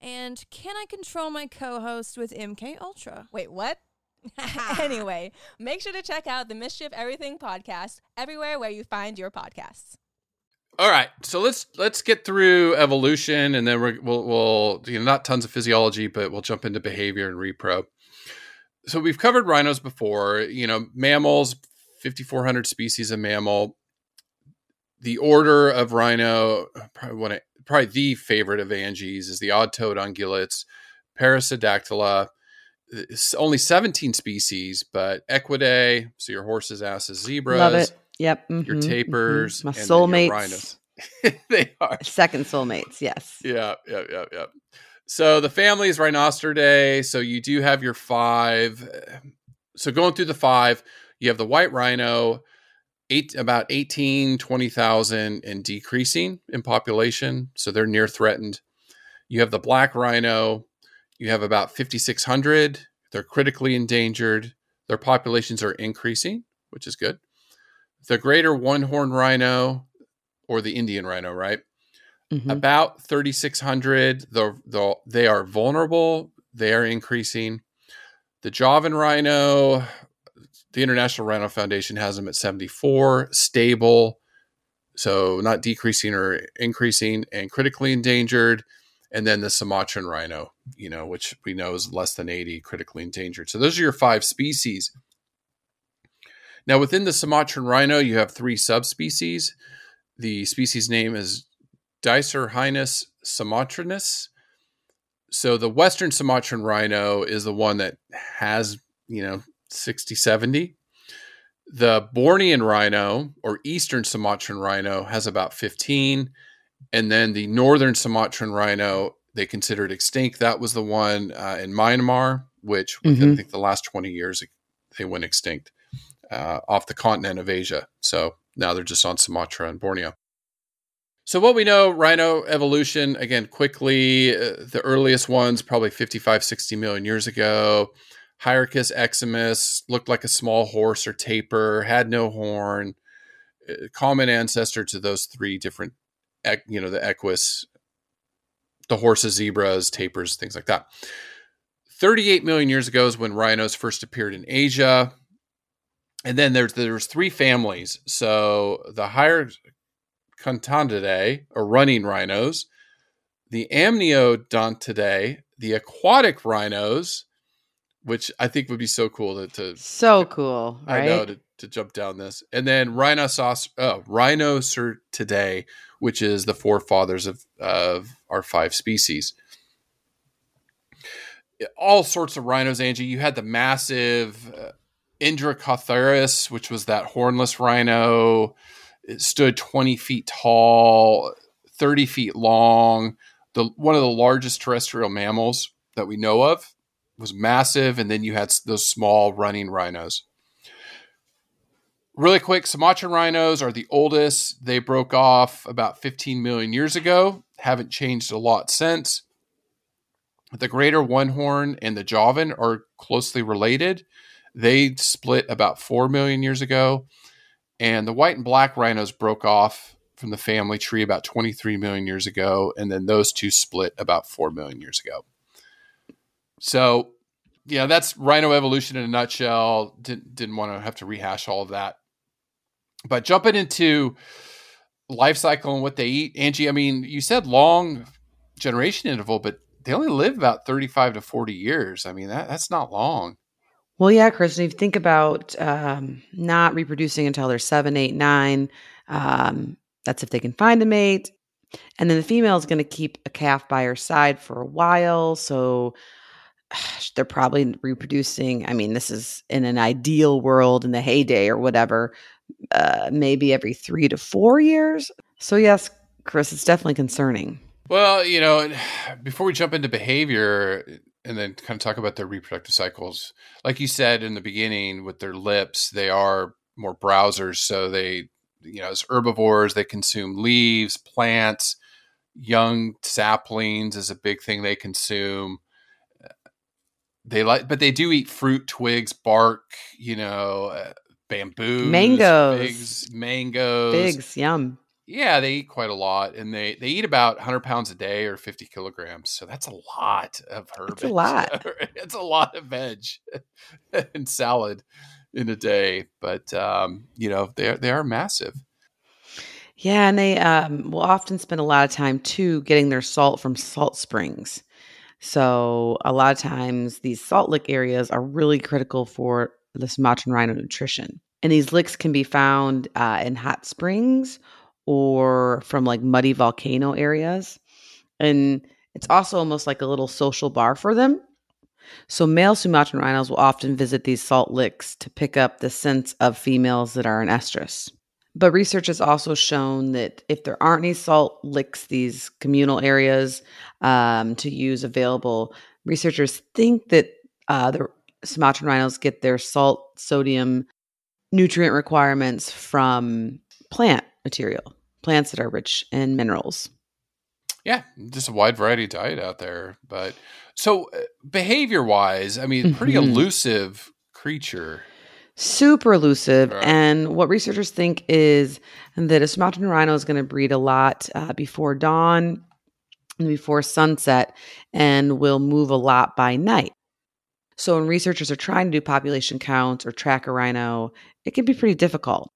and can I control my co host with MK Ultra?
Wait, what? anyway, make sure to check out the Mystery of Everything podcast everywhere where you find your podcasts.
All right, so let's let's get through evolution, and then we're, we'll we'll you know not tons of physiology, but we'll jump into behavior and repro. So we've covered rhinos before. You know, mammals, fifty four hundred species of mammal. The order of rhino, probably want of, probably the favorite of Angie's is the odd-toed ungulates, Perissodactyla. It's only seventeen species, but Equidae, so your horses, asses, zebras,
Love it. Yep.
your
mhm,
tapirs,
mhm. My
and then your
soulmates.
they are.
Second soulmates. Yes.
Yeah, yeah, yeah, yeah. So the family is Rhinoceros So you do have your five. So going through the five, you have the white rhino, eight about 18, 20,000 and decreasing in population. So they're near threatened. You have the black rhino, you have about 5,600. They're critically endangered. Their populations are increasing, which is good. The greater one horn rhino, or the Indian rhino, right?
Mhm.
about 3600 the, the, they are vulnerable they are increasing the javan rhino the international rhino foundation has them at 74 stable so not decreasing or increasing and critically endangered. And then the sumatran rhino you know which we know is less than 80 critically endangered. So those are your five species. Now within the sumatran rhino you have three subspecies. The species name is Dicerorhinus sumatranus. So the western Sumatran rhino is the one that has, you know, 60, 70. The Bornean rhino or eastern Sumatran rhino has about 15. And then the northern Sumatran rhino, they considered extinct. That was the one uh, in Myanmar, which within, I think, the last 20 years, they went extinct uh, off the continent of Asia. So now they're just on Sumatra and Borneo. So what we know, rhino evolution, again, quickly, uh, the earliest ones, probably 55, 60 million years ago. Hyrachyus eximius looked like a small horse or tapir, had no horn. Uh, common ancestor to those three different, you know, the equus, the horses, zebras, tapirs, things like that. 38 million years ago is when rhinos first appeared in Asia. And then there's there's three families. So the higher Contondidae, or running rhinos, the Amynodontidae, the aquatic rhinos, which I think would be so cool to, to
So cool, right?
I know to, to jump down this, and then rhinoceros, oh, Rhinocerotidae, which is the forefathers of of our five species. All sorts of rhinos, Angie. You had the massive uh, Indricotherium, which was that hornless rhino. It stood 20 feet tall, 30 feet long. The one of the largest terrestrial mammals that we know of was massive, and then you had those small running rhinos. Really quick, Sumatran rhinos are the oldest. They broke off about 15 million years ago. Haven't changed a lot since. The greater one horn and the Javan are closely related. They split about 4 million years ago. And the white and black rhinos broke off from the family tree about 23 million years ago. And then those two split about 4 million years ago. So, yeah, that's rhino evolution in a nutshell. Didn't, didn't want to have to rehash all of that. But jumping into life cycle and what they eat, Angie, I mean, you said long generation interval, but they only live about 35 to 40 years. I mean, that, that's not long.
Well, yeah, Kristen, if you think about um, not reproducing until they're seven, eight, nine, um, that's if they can find a mate. And then the female is going to keep a calf by her side for a while. So they're probably reproducing. I mean, this is in an ideal world in the heyday or whatever, uh, maybe every three to four years. So, yes, Chris, it's definitely concerning.
Well, you know, before we jump into behavior and then kind of talk about their reproductive cycles, like you said in the beginning with their lips, they are more browsers. So they, you know, as herbivores, they consume leaves, plants. young saplings is a big thing they consume. They like, but they do eat fruit, twigs, bark. You know, uh, bamboo,
Mangoes.
figs, mangoes,
Figs, yum.
Yeah, they eat quite a lot, and they they eat about 100 pounds a day or 50 kilograms. So that's a lot of herbage.
It's a lot.
it's a lot of veg and salad in a day. But um, you know, they they are massive.
Yeah, and they um, will often spend a lot of time too getting their salt from salt springs. So a lot of times these salt lick areas are really critical for the Sumatran rhino nutrition. And these licks can be found uh, in hot springs or from like muddy volcano areas. And it's also almost like a little social bar for them. So male Sumatran rhinos will often visit these salt licks to pick up the scents of females that are in estrus. But research has also shown that if there aren't any salt licks, these communal areas um, to use available, researchers think that uh, the Sumatran rhinos get their salt, sodium, nutrient requirements from plant material, plants that are rich in minerals.
Yeah, just a wide variety of diet out there. But so uh, behavior wise, I mean, pretty
Mhm.
elusive creature.
Super elusive.
Right.
And what researchers think is that a Sumatran rhino is going to breed a lot uh, before dawn and before sunset and will move a lot by night. So, when researchers are trying to do population counts or track a rhino, it can be pretty difficult.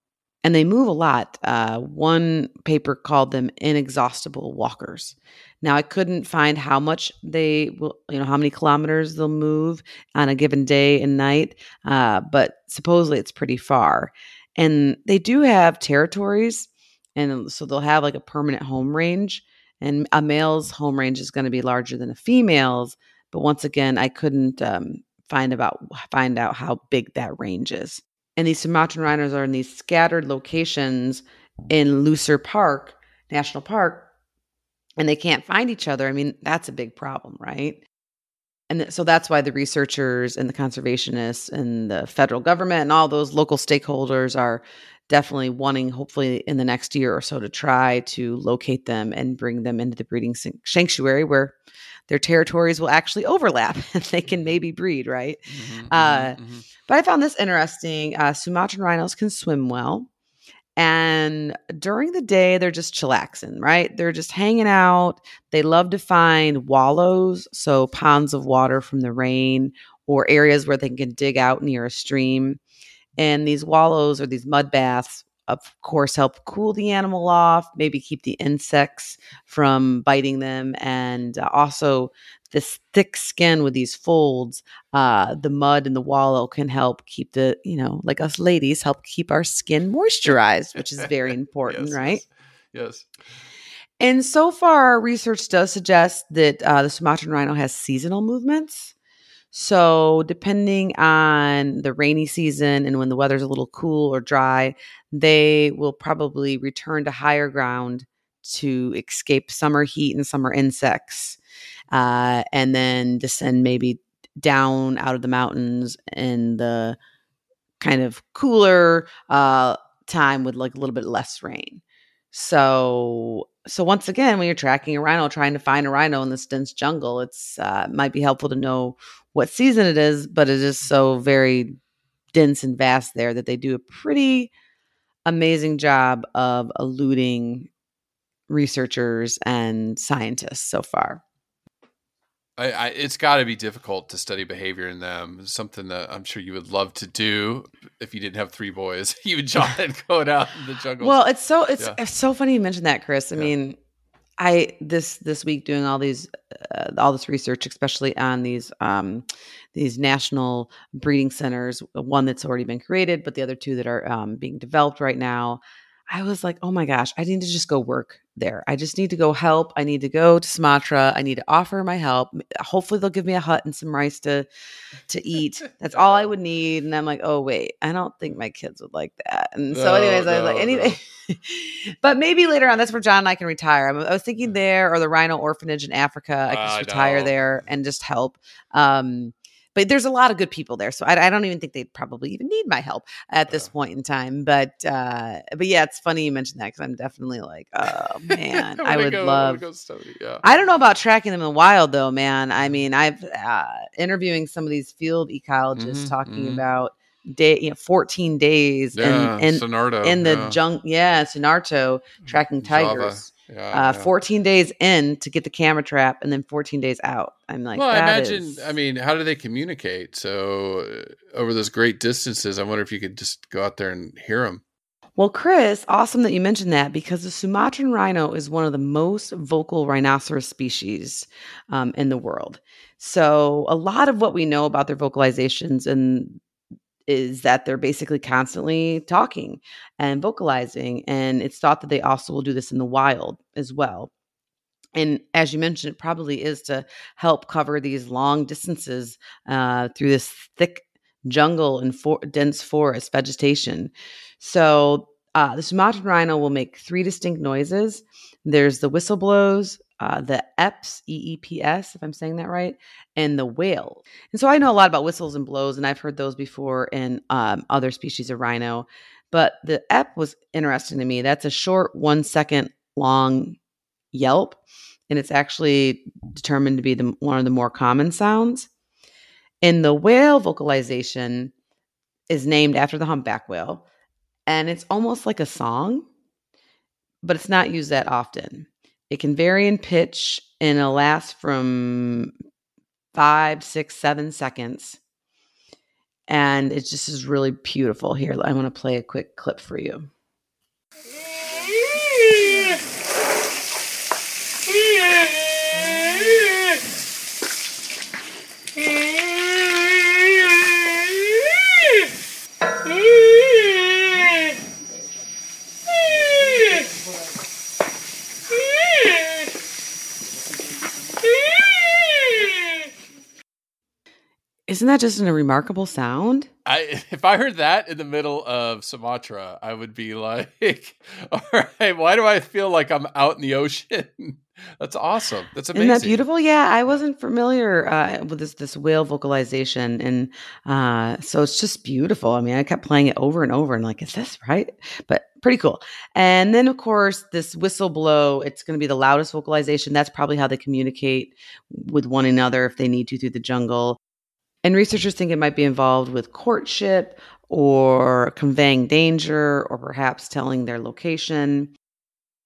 And they move a lot. Uh, one paper called them inexhaustible walkers. Now, I couldn't find how much they will, you know, how many kilometers they'll move on a given day and night, uh, but supposedly it's pretty far. And they do have territories, and so they'll have like a permanent home range. And a male's home range is going to be larger than a female's, but once again, I couldn't um, find about find out how big that range is. And these Sumatran rhinos are in these scattered locations in Leuser Park National Park, and they can't find each other. I mean, that's a big problem, right? And th- so that's why the researchers and the conservationists and the federal government and all those local stakeholders are definitely wanting, hopefully, in the next year or so, to try to locate them and bring them into the breeding san- sanctuary where their territories will actually overlap and they can maybe breed, right?
Mhm,
Uh,
mhm, mhm.
But I found this interesting. Uh, Sumatran rhinos can swim well. And during the day, they're just chillaxing, right? They're just hanging out. They love to find wallows, so ponds of water from the rain or areas where they can dig out near a stream. And these wallows or these mud baths, of course, help cool the animal off, maybe keep the insects from biting them. And uh, also, this thick skin with these folds, uh, the mud and the wallow can help keep the, you know, like us ladies, help keep our skin moisturized, which is very important,
Yes,
right?
Yes. yes.
And so far, our research does suggest that uh, the Sumatran rhino has seasonal movements. So, depending on the rainy season and when the weather's a little cool or dry, they will probably return to higher ground to escape summer heat and summer insects, uh, and then descend maybe down out of the mountains in the kind of cooler uh, time with like a little bit less rain. So, so once again, when you're tracking a rhino, trying to find a rhino in this dense jungle, it's uh, might be helpful to know what season it is, but it is so very dense and vast there that they do a pretty amazing job of eluding researchers and scientists so far.
I, I, it's got to be difficult to study behavior in them. It's something that I'm sure you would love to do if you didn't have three boys. you and John going out in the jungle.
Well, it's so it's,
Yeah.
it's so funny you mentioned that, Chris. I
Yeah.
mean, I this this week doing all these uh, all this research, especially on these um, these national breeding centers. One that's already been created, but the other two that are um, being developed right now. I was like, oh my gosh, I need to just go work there. I just need to go help. I need to go to Sumatra. I need to offer my help. Hopefully, they'll give me a hut and some rice to to eat. That's all I would need. And I'm like, oh wait, I don't think my kids would like that. And so,
No,
anyways, I was like,
no,
anyway. but maybe later on, that's where John and I can retire. I'm, I was thinking there or the Rhino Orphanage in Africa. I could just retire there and just help. Um, but there's a lot of good people there, so I, I don't even think they'd probably even need my help at this
Yeah.
point in time. But uh, but yeah, it's funny you mentioned that because I'm definitely like, oh man, I would
go-
love.
go study, Yeah.
I don't know about tracking them in the wild though, man. I mean, I've uh, interviewing some of these field ecologists
Mhm,
talking
mhm.
about day, you know, 14 days
Yeah,
in in,
Sonardo,
in the
yeah.
junk, yeah, Sonarto tracking tigers.
Yeah,
uh,
yeah.
14 days in to get the camera trap, and then 14 days out. I'm like,
well, I imagine.
is-
I mean, how do they communicate? So uh, over those great distances, I wonder if you could just go out there and hear them.
Well, Chris, awesome that you mentioned that because the Sumatran rhino is one of the most vocal rhinoceros species um, in the world. So, a lot of what we know about their vocalizations and is that they're basically constantly talking and vocalizing, and it's thought that they also will do this in the wild as well. And as you mentioned, it probably is to help cover these long distances uh, through this thick jungle and for- dense forest vegetation. So uh, the Sumatran rhino will make three distinct noises. There's the whistle blows, uh, the EPS, E E P S, if I'm saying that right, and the wail. And so I know a lot about whistles and blows, and I've heard those before in um, other species of rhino. But the EP was interesting to me. That's a short, one second long yelp, and it's actually determined to be the, one of the more common sounds. And the whale vocalization is named after the humpback whale, and it's almost like a song, but it's not used that often. It can vary in pitch and it'll last from five, six, seven seconds. And it just is really beautiful. Here, I want to play a quick clip for you. Isn't that just a remarkable sound?
I if I heard that in the middle of Sumatra, I would be like, "All right, why do I feel like I'm out in the ocean?" That's awesome. That's amazing.
Isn't that beautiful? Yeah, I wasn't familiar uh, with this this whale vocalization, and uh, so it's just beautiful. I mean, I kept playing it over and over, and like, is this right? But pretty cool. And then, of course, this whistle blow. It's going to be the loudest vocalization. That's probably how they communicate with one another if they need to through the jungle. And researchers think it might be involved with courtship or conveying danger or perhaps telling their location.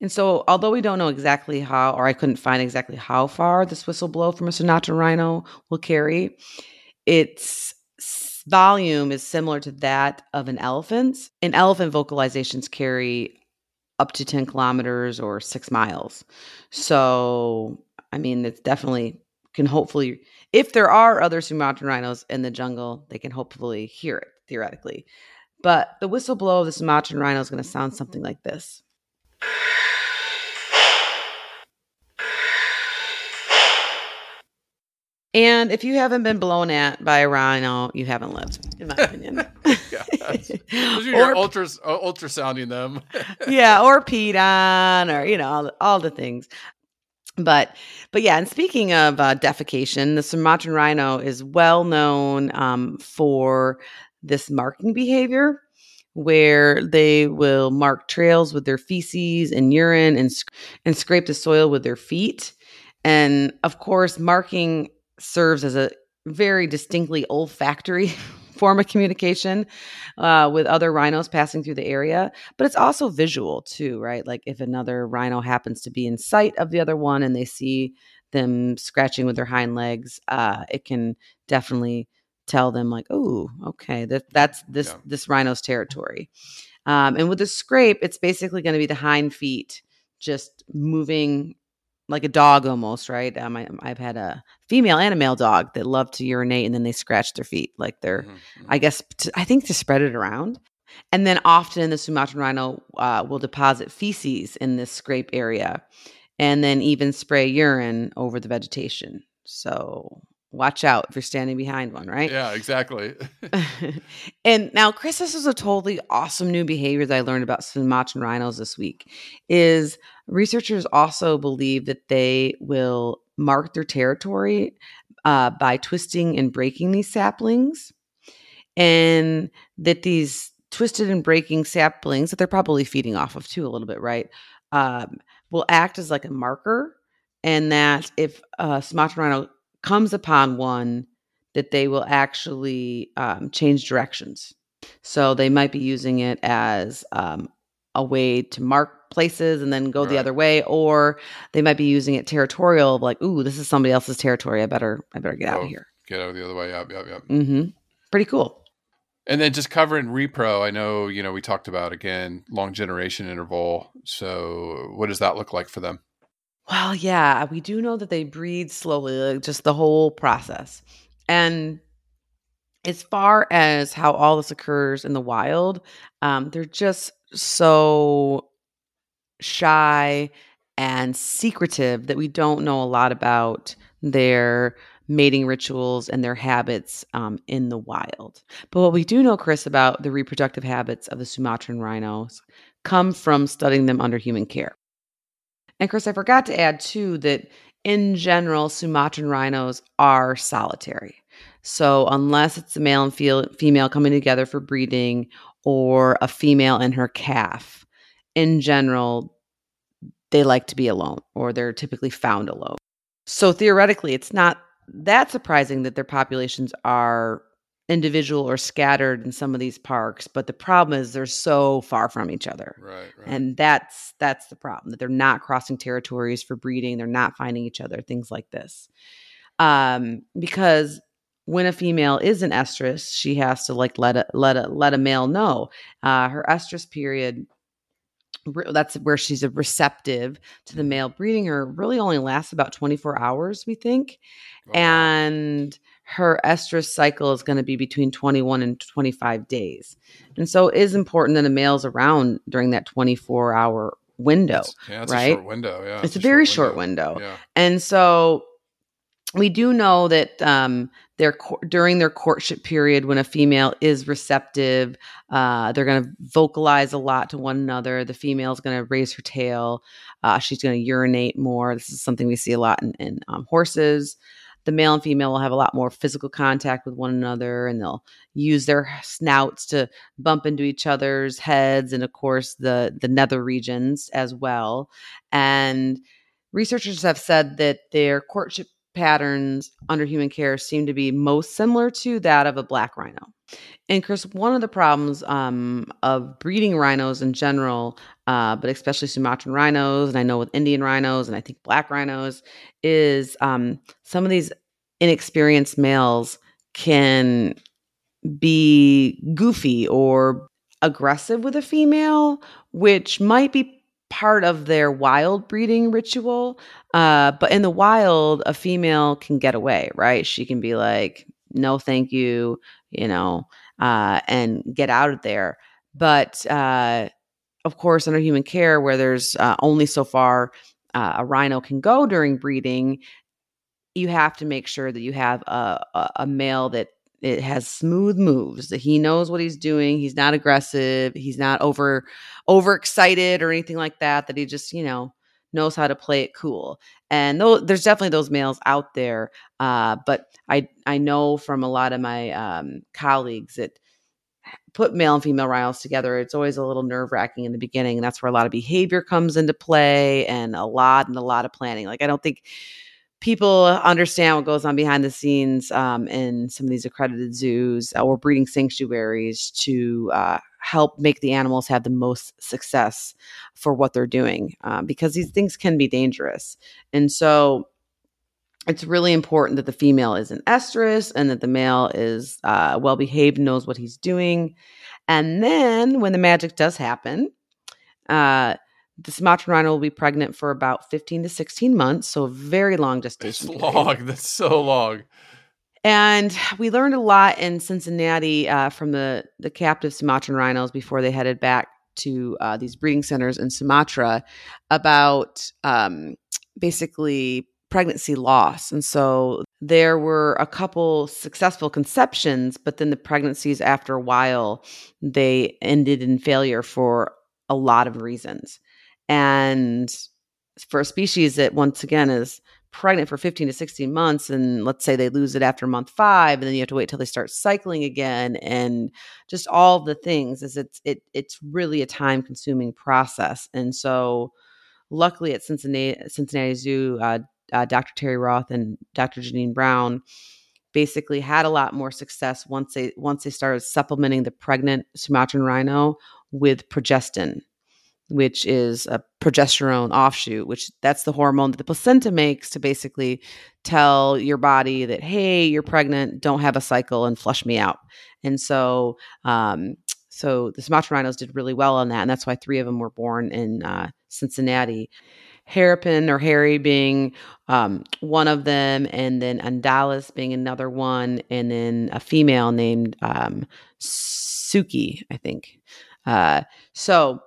And so, although we don't know exactly how, or I couldn't find exactly how far this whistle blow from a Sumatra rhino will carry, its volume is similar to that of an elephant's. And elephant vocalizations carry up to 10 kilometers or six miles. So, I mean, it's definitely can hopefully, if there are other Sumatran rhinos in the jungle, they can hopefully hear it theoretically. But the whistle blow of the Sumatran rhino is going to sound something like this. And if you haven't been blown at by a rhino, you haven't lived, in my opinion.
yeah, that's- those are
or,
ultras, uh, ultrasounding them.
yeah, or peed on, or you know, all the, all the things. But, but yeah. And speaking of uh, defecation, the Sumatran rhino is well known um, for this marking behavior, where they will mark trails with their feces and urine, and and scrape the soil with their feet. And of course, marking serves as a very distinctly olfactory form of communication uh, with other rhinos passing through the area. But it's also visual too, right? Like if another rhino happens to be in sight of the other one and they see them scratching with their hind legs, uh, it can definitely tell them like, oh, okay, that that's this
Yeah.
this rhino's territory. Um, and with the scrape, it's basically going to be the hind feet just moving like a dog almost, right? Um, I, I've had a female and a male dog that love to urinate and then they scratch their feet like they're,
Mhm, mhm.
I guess, to, I think to spread it around. And then often the Sumatran rhino uh, will deposit feces in this scrape area and then even spray urine over the vegetation. So watch out if you're standing behind one, right?
yeah, exactly.
and now, Chris, this is a totally awesome new behavior that I learned about Sumatran rhinos this week. Is researchers also believe that they will mark their territory uh, by twisting and breaking these saplings, and that these twisted and breaking saplings that they're probably feeding off of too a little bit, right? Um, will act as like a marker, and that if a Sumatran rhino comes upon one, that they will actually um, change directions. So they might be using it as um, a way to mark places and then go right. the other way, or they might be using it territorial, like, "Ooh, this is somebody else's territory. I better, I better get oh, out of here."
Get out the other way. Yep, yep, yep.
Mm-hmm. Pretty cool.
And then just covering repro, I know you know we talked about again long generation interval. So what does that look like for them?
Well, yeah, we do know that they breed slowly, like just the whole process. And as far as how all this occurs in the wild, um, they're just so shy and secretive that we don't know a lot about their mating rituals and their habits um, in the wild. But what we do know, Chris, about the reproductive habits of the Sumatran rhinos come from studying them under human care. And Chris, I forgot to add too that in general, Sumatran rhinos are solitary. So unless it's a male and female coming together for breeding or a female and her calf, in general, they like to be alone or they're typically found alone. So theoretically, it's not that surprising that their populations are individual or scattered in some of these parks but the problem is they're so far from each other.
Right, right,
and that's that's the problem that they're not crossing territories for breeding they're not finding each other things like this. Um because when a female is an estrus she has to like let a let a let a male know. Uh her estrus period that's where she's a receptive to the male breeding her really only lasts about 24 hours we think. And her estrus cycle is going to be between 21 and 25 days and so it is important that a male's around during that 24 hour window
yeah, it's
right
window yeah
it's, it's a, a, very short window,
window. Yeah.
and so we do know that um, their during their courtship period, when a female is receptive, uh, they're going to vocalize a lot to one another. The female is going to raise her tail. Uh, she's going to urinate more. This is something we see a lot in, in um, horses. The male and female will have a lot more physical contact with one another, and they'll use their snouts to bump into each other's heads, and of course the the nether regions as well. And researchers have said that their courtship patterns under human care seem to be most similar to that of a black rhino. And Chris, one of the problems um, of breeding rhinos in general, uh, but especially Sumatran rhinos, and I know with Indian rhinos and I think black rhinos, is um, some of these inexperienced males can be goofy or aggressive with a female, which might be part of their wild breeding ritual. Uh, but in the wild, a female can get away, right? She can be like, no, thank you, you know, uh, and get out of there. But uh, of course, under human care, where there's uh, only so far uh, a rhino can go during breeding, you have to make sure that you have a, a, a male that it has smooth moves. He knows what he's doing. He's not aggressive. He's not over overexcited or anything like that. That he just you know knows how to play it cool. And though there's definitely those males out there, uh, but I I know from a lot of my um, colleagues that put male and female rhinos together, it's always a little nerve wracking in the beginning, and that's where a lot of behavior comes into play and a lot and a lot of planning. Like I don't think people understand what goes on behind the scenes um, in some of these accredited zoos or breeding sanctuaries to uh, help make the animals have the most success for what they're doing um, because these things can be dangerous. And so it's really important that the female is an estrus and that the male is uh, well behaved, knows what he's doing. And then when the magic does happen, uh, the Sumatran rhino will be pregnant for about 15 to 16 months, so a very long gestation.
It's long. That's so long.
And we learned a lot in Cincinnati uh, from the the captive Sumatran rhinos before they headed back to uh, these breeding centers in Sumatra about um, basically pregnancy loss. And so there were a couple successful conceptions, but then the pregnancies after a while they ended in failure for a lot of reasons. And for a species that once again is pregnant for 15 to 16 months and let's say they lose it after month five and then you have to wait till they start cycling again and just all the things is it's it it's really a time consuming process. And so luckily at cincinnati cincinnati zoo uh, uh, dr Terri Roth and dr janine brown basically had a lot more success once they once they started supplementing the pregnant sumatran rhino with progestin which is a progesterone offshoot, which that's the hormone that the placenta makes to basically tell your body that, hey, you're pregnant, don't have a cycle and flush me out. And so, um, so the Sumatra rhinos did really well on that. And that's why three of them were born in uh, Cincinnati. Hairpin or Harry being um, one of them, and then Andalas being another one, and then a female named um, Suci, I think. Uh, so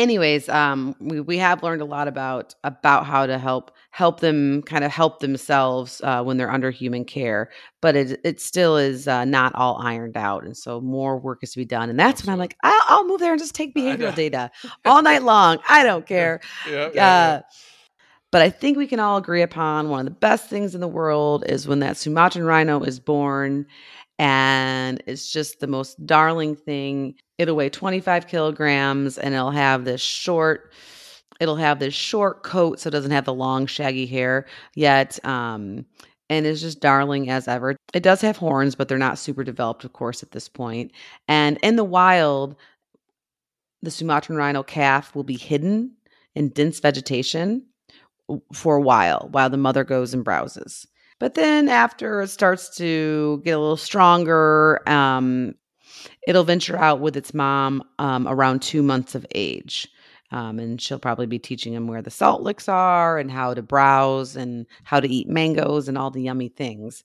anyways um we, we have learned a lot about about how to help help them kind of help themselves uh, when they're under human care but it it still is uh, not all ironed out and so more work is to be done and that's when i'm like i'll, I'll move there and just take behavioral data all night long i don't care.
Yeah, yeah,
uh, but I think we can all agree upon one of the best things in the world is when that Sumatran rhino is born and it's just the most darling thing. It'll weigh 25 kilograms and it'll have this short, it'll have this short coat so it doesn't have the long shaggy hair yet. Um, and is just darling as ever. It does have horns, but they're not super developed, of course, at this point. And in the wild, the Sumatran rhino calf will be hidden in dense vegetation for a while while the mother goes and browses. But then after it starts to get a little stronger, um, it'll venture out with its mom um, around two months of age. Um, and she'll probably be teaching him where the salt licks are and how to browse and how to eat mangoes and all the yummy things.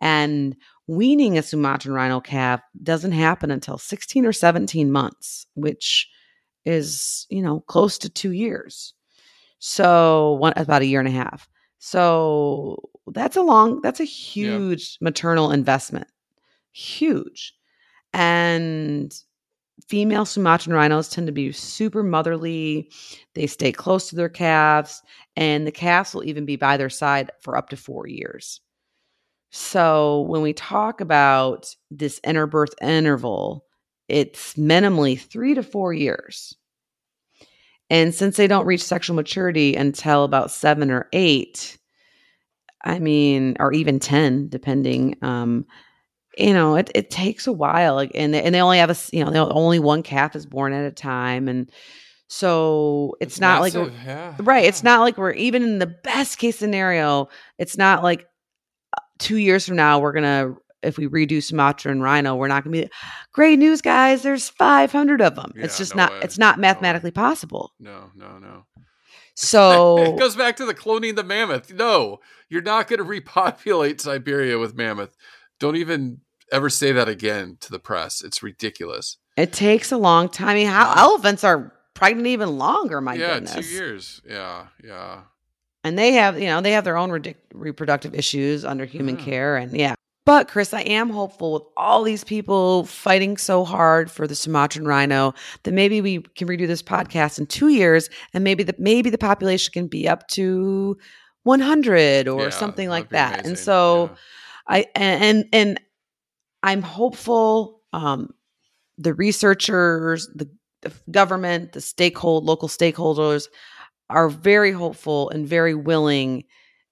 And weaning a Sumatran rhino calf doesn't happen until 16 or 17 months, which is, you know, close to two years. So one about a year and a half. So that's a long, that's a huge maternal investment. Huge. And female Sumatran rhinos tend to be super motherly. They stay close to their calves, and the calves will even be by their side for up to four years. So when we talk about this interbirth interval, it's minimally three to four years. And since they don't reach sexual maturity until about seven or eight, I mean, or even 10, depending, um, you know, it, it takes a while. Like, and they, and they only have a, you know, they only one calf is born at a time. And so it's,
It's
not like,
massive,
we're-
yeah,
right. It's
yeah.
not like we're even in the best case scenario. It's not like uh, two years from now, we're going to, if we redo Sumatra and Rhino, we're not going to be great news, guys. There's 500 of them. it's just
no
not,
way.
it's not
No
mathematically possible.
No, no, no.
So
it goes back to the cloning the mammoth. No, you're not going to repopulate Siberia with mammoth. Don't even ever say that again to the press. It's ridiculous.
it takes a long time. I mean, how elephants are pregnant even longer, my
yeah,
goodness.
two years. Yeah, yeah.
and they have you know they have their own ridic- reproductive issues under human
Yeah.
care and yeah but chris i am hopeful with all these people fighting so hard for the sumatran rhino that maybe we can redo this podcast in two years and maybe the maybe the population can be up to 100 or
Yeah,
something like that and so
Yeah.
i and and i'm hopeful um the researchers the, the government the stakehold local stakeholders are very hopeful and very willing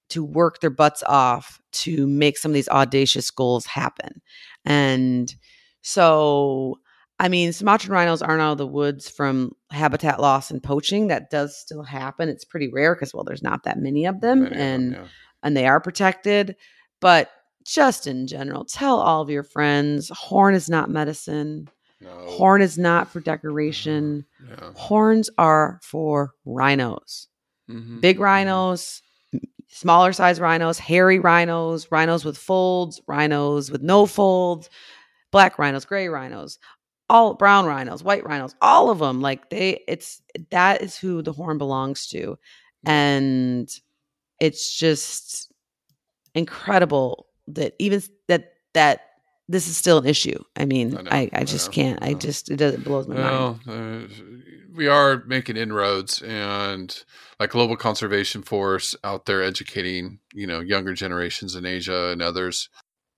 to work their butts off to make some of these audacious goals happen. And so, I mean, Sumatran rhinos aren't out of the woods from habitat loss and poaching. That does still happen. It's pretty rare because, well, there's not that many of them,
Many of
and
them,
and they are protected. But just in general, tell all of your friends horn is not medicine.
no.
Horn is not for decoration.
Yeah.
Horns are for rhinos
Mhm,
big
mhm.
rhinos, smaller size rhinos, hairy rhinos, rhinos with folds, rhinos with no folds, black rhinos, gray rhinos, all brown rhinos, white rhinos, all of them. Like they, it's that is who the horn belongs to, and it's just incredible that even that that this is still an issue. I mean,
I know,
I, I, just can't.
I
just it does it blows my mind.
Well, uh, we are making inroads and like global conservation force out there educating you know younger generations in asia and others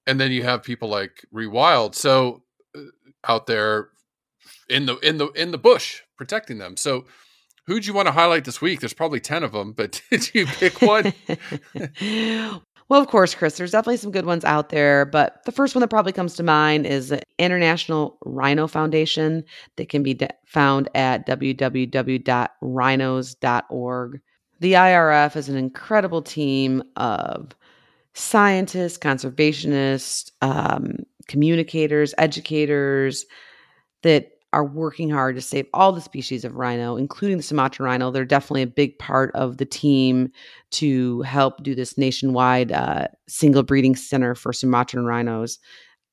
and then you have people like rewild so uh, out there in the in the in the bush protecting them so who'd you want to highlight this week there's probably 10 of them but did you pick one
Well, of course, Chris, there's definitely some good ones out there, but the first one that probably comes to mind is the International Rhino Foundation that can be de- found at www.rhinos.org. The IRF is an incredible team of scientists, conservationists, um, communicators, educators that are working hard to save all the species of rhino, including the Sumatran rhino. They're definitely a big part of the team to help do this nationwide uh, single breeding center for Sumatran rhinos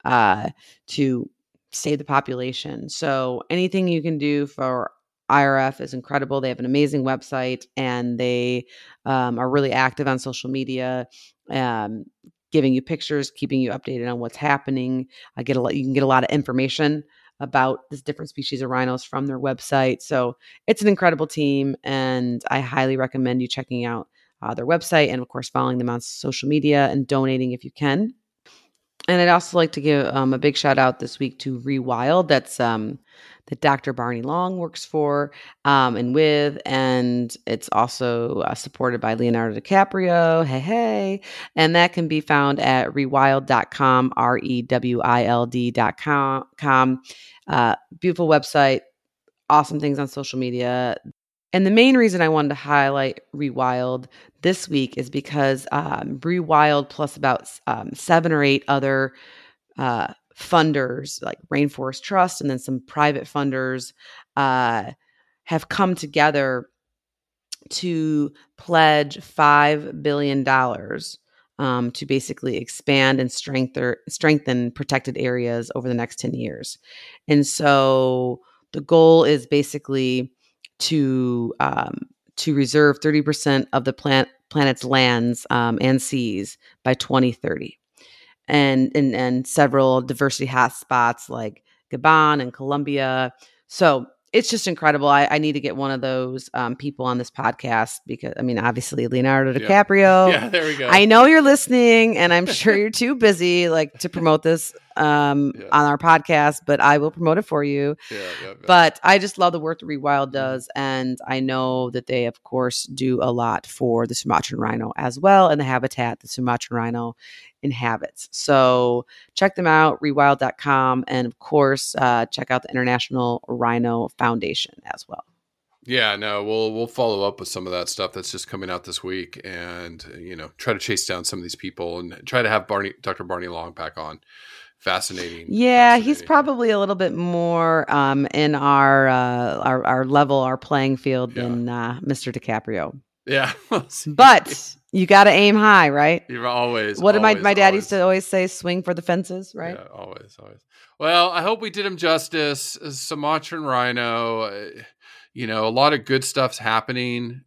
uh, to save the population. So anything you can do for IRF is incredible. They have an amazing website and they um, are really active on social media. Um, giving you pictures, keeping you updated on what's happening. I get a lot. You can get a lot of information about this different species of rhinos from their website. So it's an incredible team, and I highly recommend you checking out uh, their website and, of course, following them on social media and donating if you can. And I'd also like to give um, a big shout out this week to Rewild. That's um, that Dr. Barney Long works for um, and with, and it's also uh, supported by Leonardo DiCaprio. Hey, hey. And that can be found at rewild.com, R E W I L D.com. Uh, beautiful website, awesome things on social media. And the main reason I wanted to highlight Rewild this week is because um, Rewild plus about um, seven or eight other uh, funders like Rainforest Trust and then some private funders uh, have come together to pledge $5 billion um, to basically expand and strengthen, strengthen protected areas over the next 10 years. And so the goal is basically to um, to reserve 30% of the plant, planet's lands um, and seas by 2030 and and and several diversity hotspots like Gabon and Colombia. So it's just incredible. I, I need to get one of those um, people on this podcast because I mean, obviously Leonardo DiCaprio.
Yeah. yeah, there we go.
I know you're listening, and I'm sure you're too busy like to promote this um, yeah. on our podcast, but I will promote it for you. Yeah, yeah, but I just love the work that Rewild mm-hmm. does, and I know that they, of course, do a lot for the Sumatran rhino as well, and the habitat the Sumatran rhino inhabits. So check them out, rewild.com, and of course, uh, check out the International Rhino Foundation as well.
Yeah, no, we'll we'll follow up with some of that stuff that's just coming out this week, and you know, try to chase down some of these people and try to have Barney, Dr. Barney Long, back on. Fascinating.
Yeah,
fascinating.
he's probably a little bit more um, in our, uh, our our level, our playing field yeah. than uh, Mr. DiCaprio.
Yeah,
but you got to aim high, right?
You're always.
What did
my
my dad always. used to always say? Swing for the fences, right?
Yeah, always, always. Well, I hope we did him justice. Sumatran rhino. Uh, you know, a lot of good stuff's happening.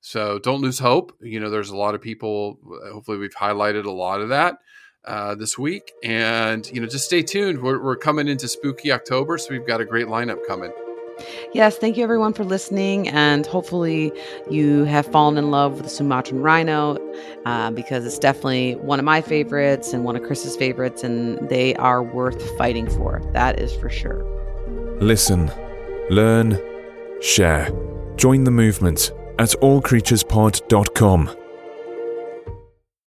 So don't lose hope. You know, there's a lot of people. Hopefully, we've highlighted a lot of that uh, this week, and you know, just stay tuned. We're, we're coming into spooky October, so we've got a great lineup coming.
Yes, thank you everyone for listening, and hopefully you have fallen in love with the Sumatran rhino uh, because it's definitely one of my favorites and one of Chris's favorites, and they are worth fighting for. That is for sure.
Listen, learn, share. Join the movement at allcreaturespod.com.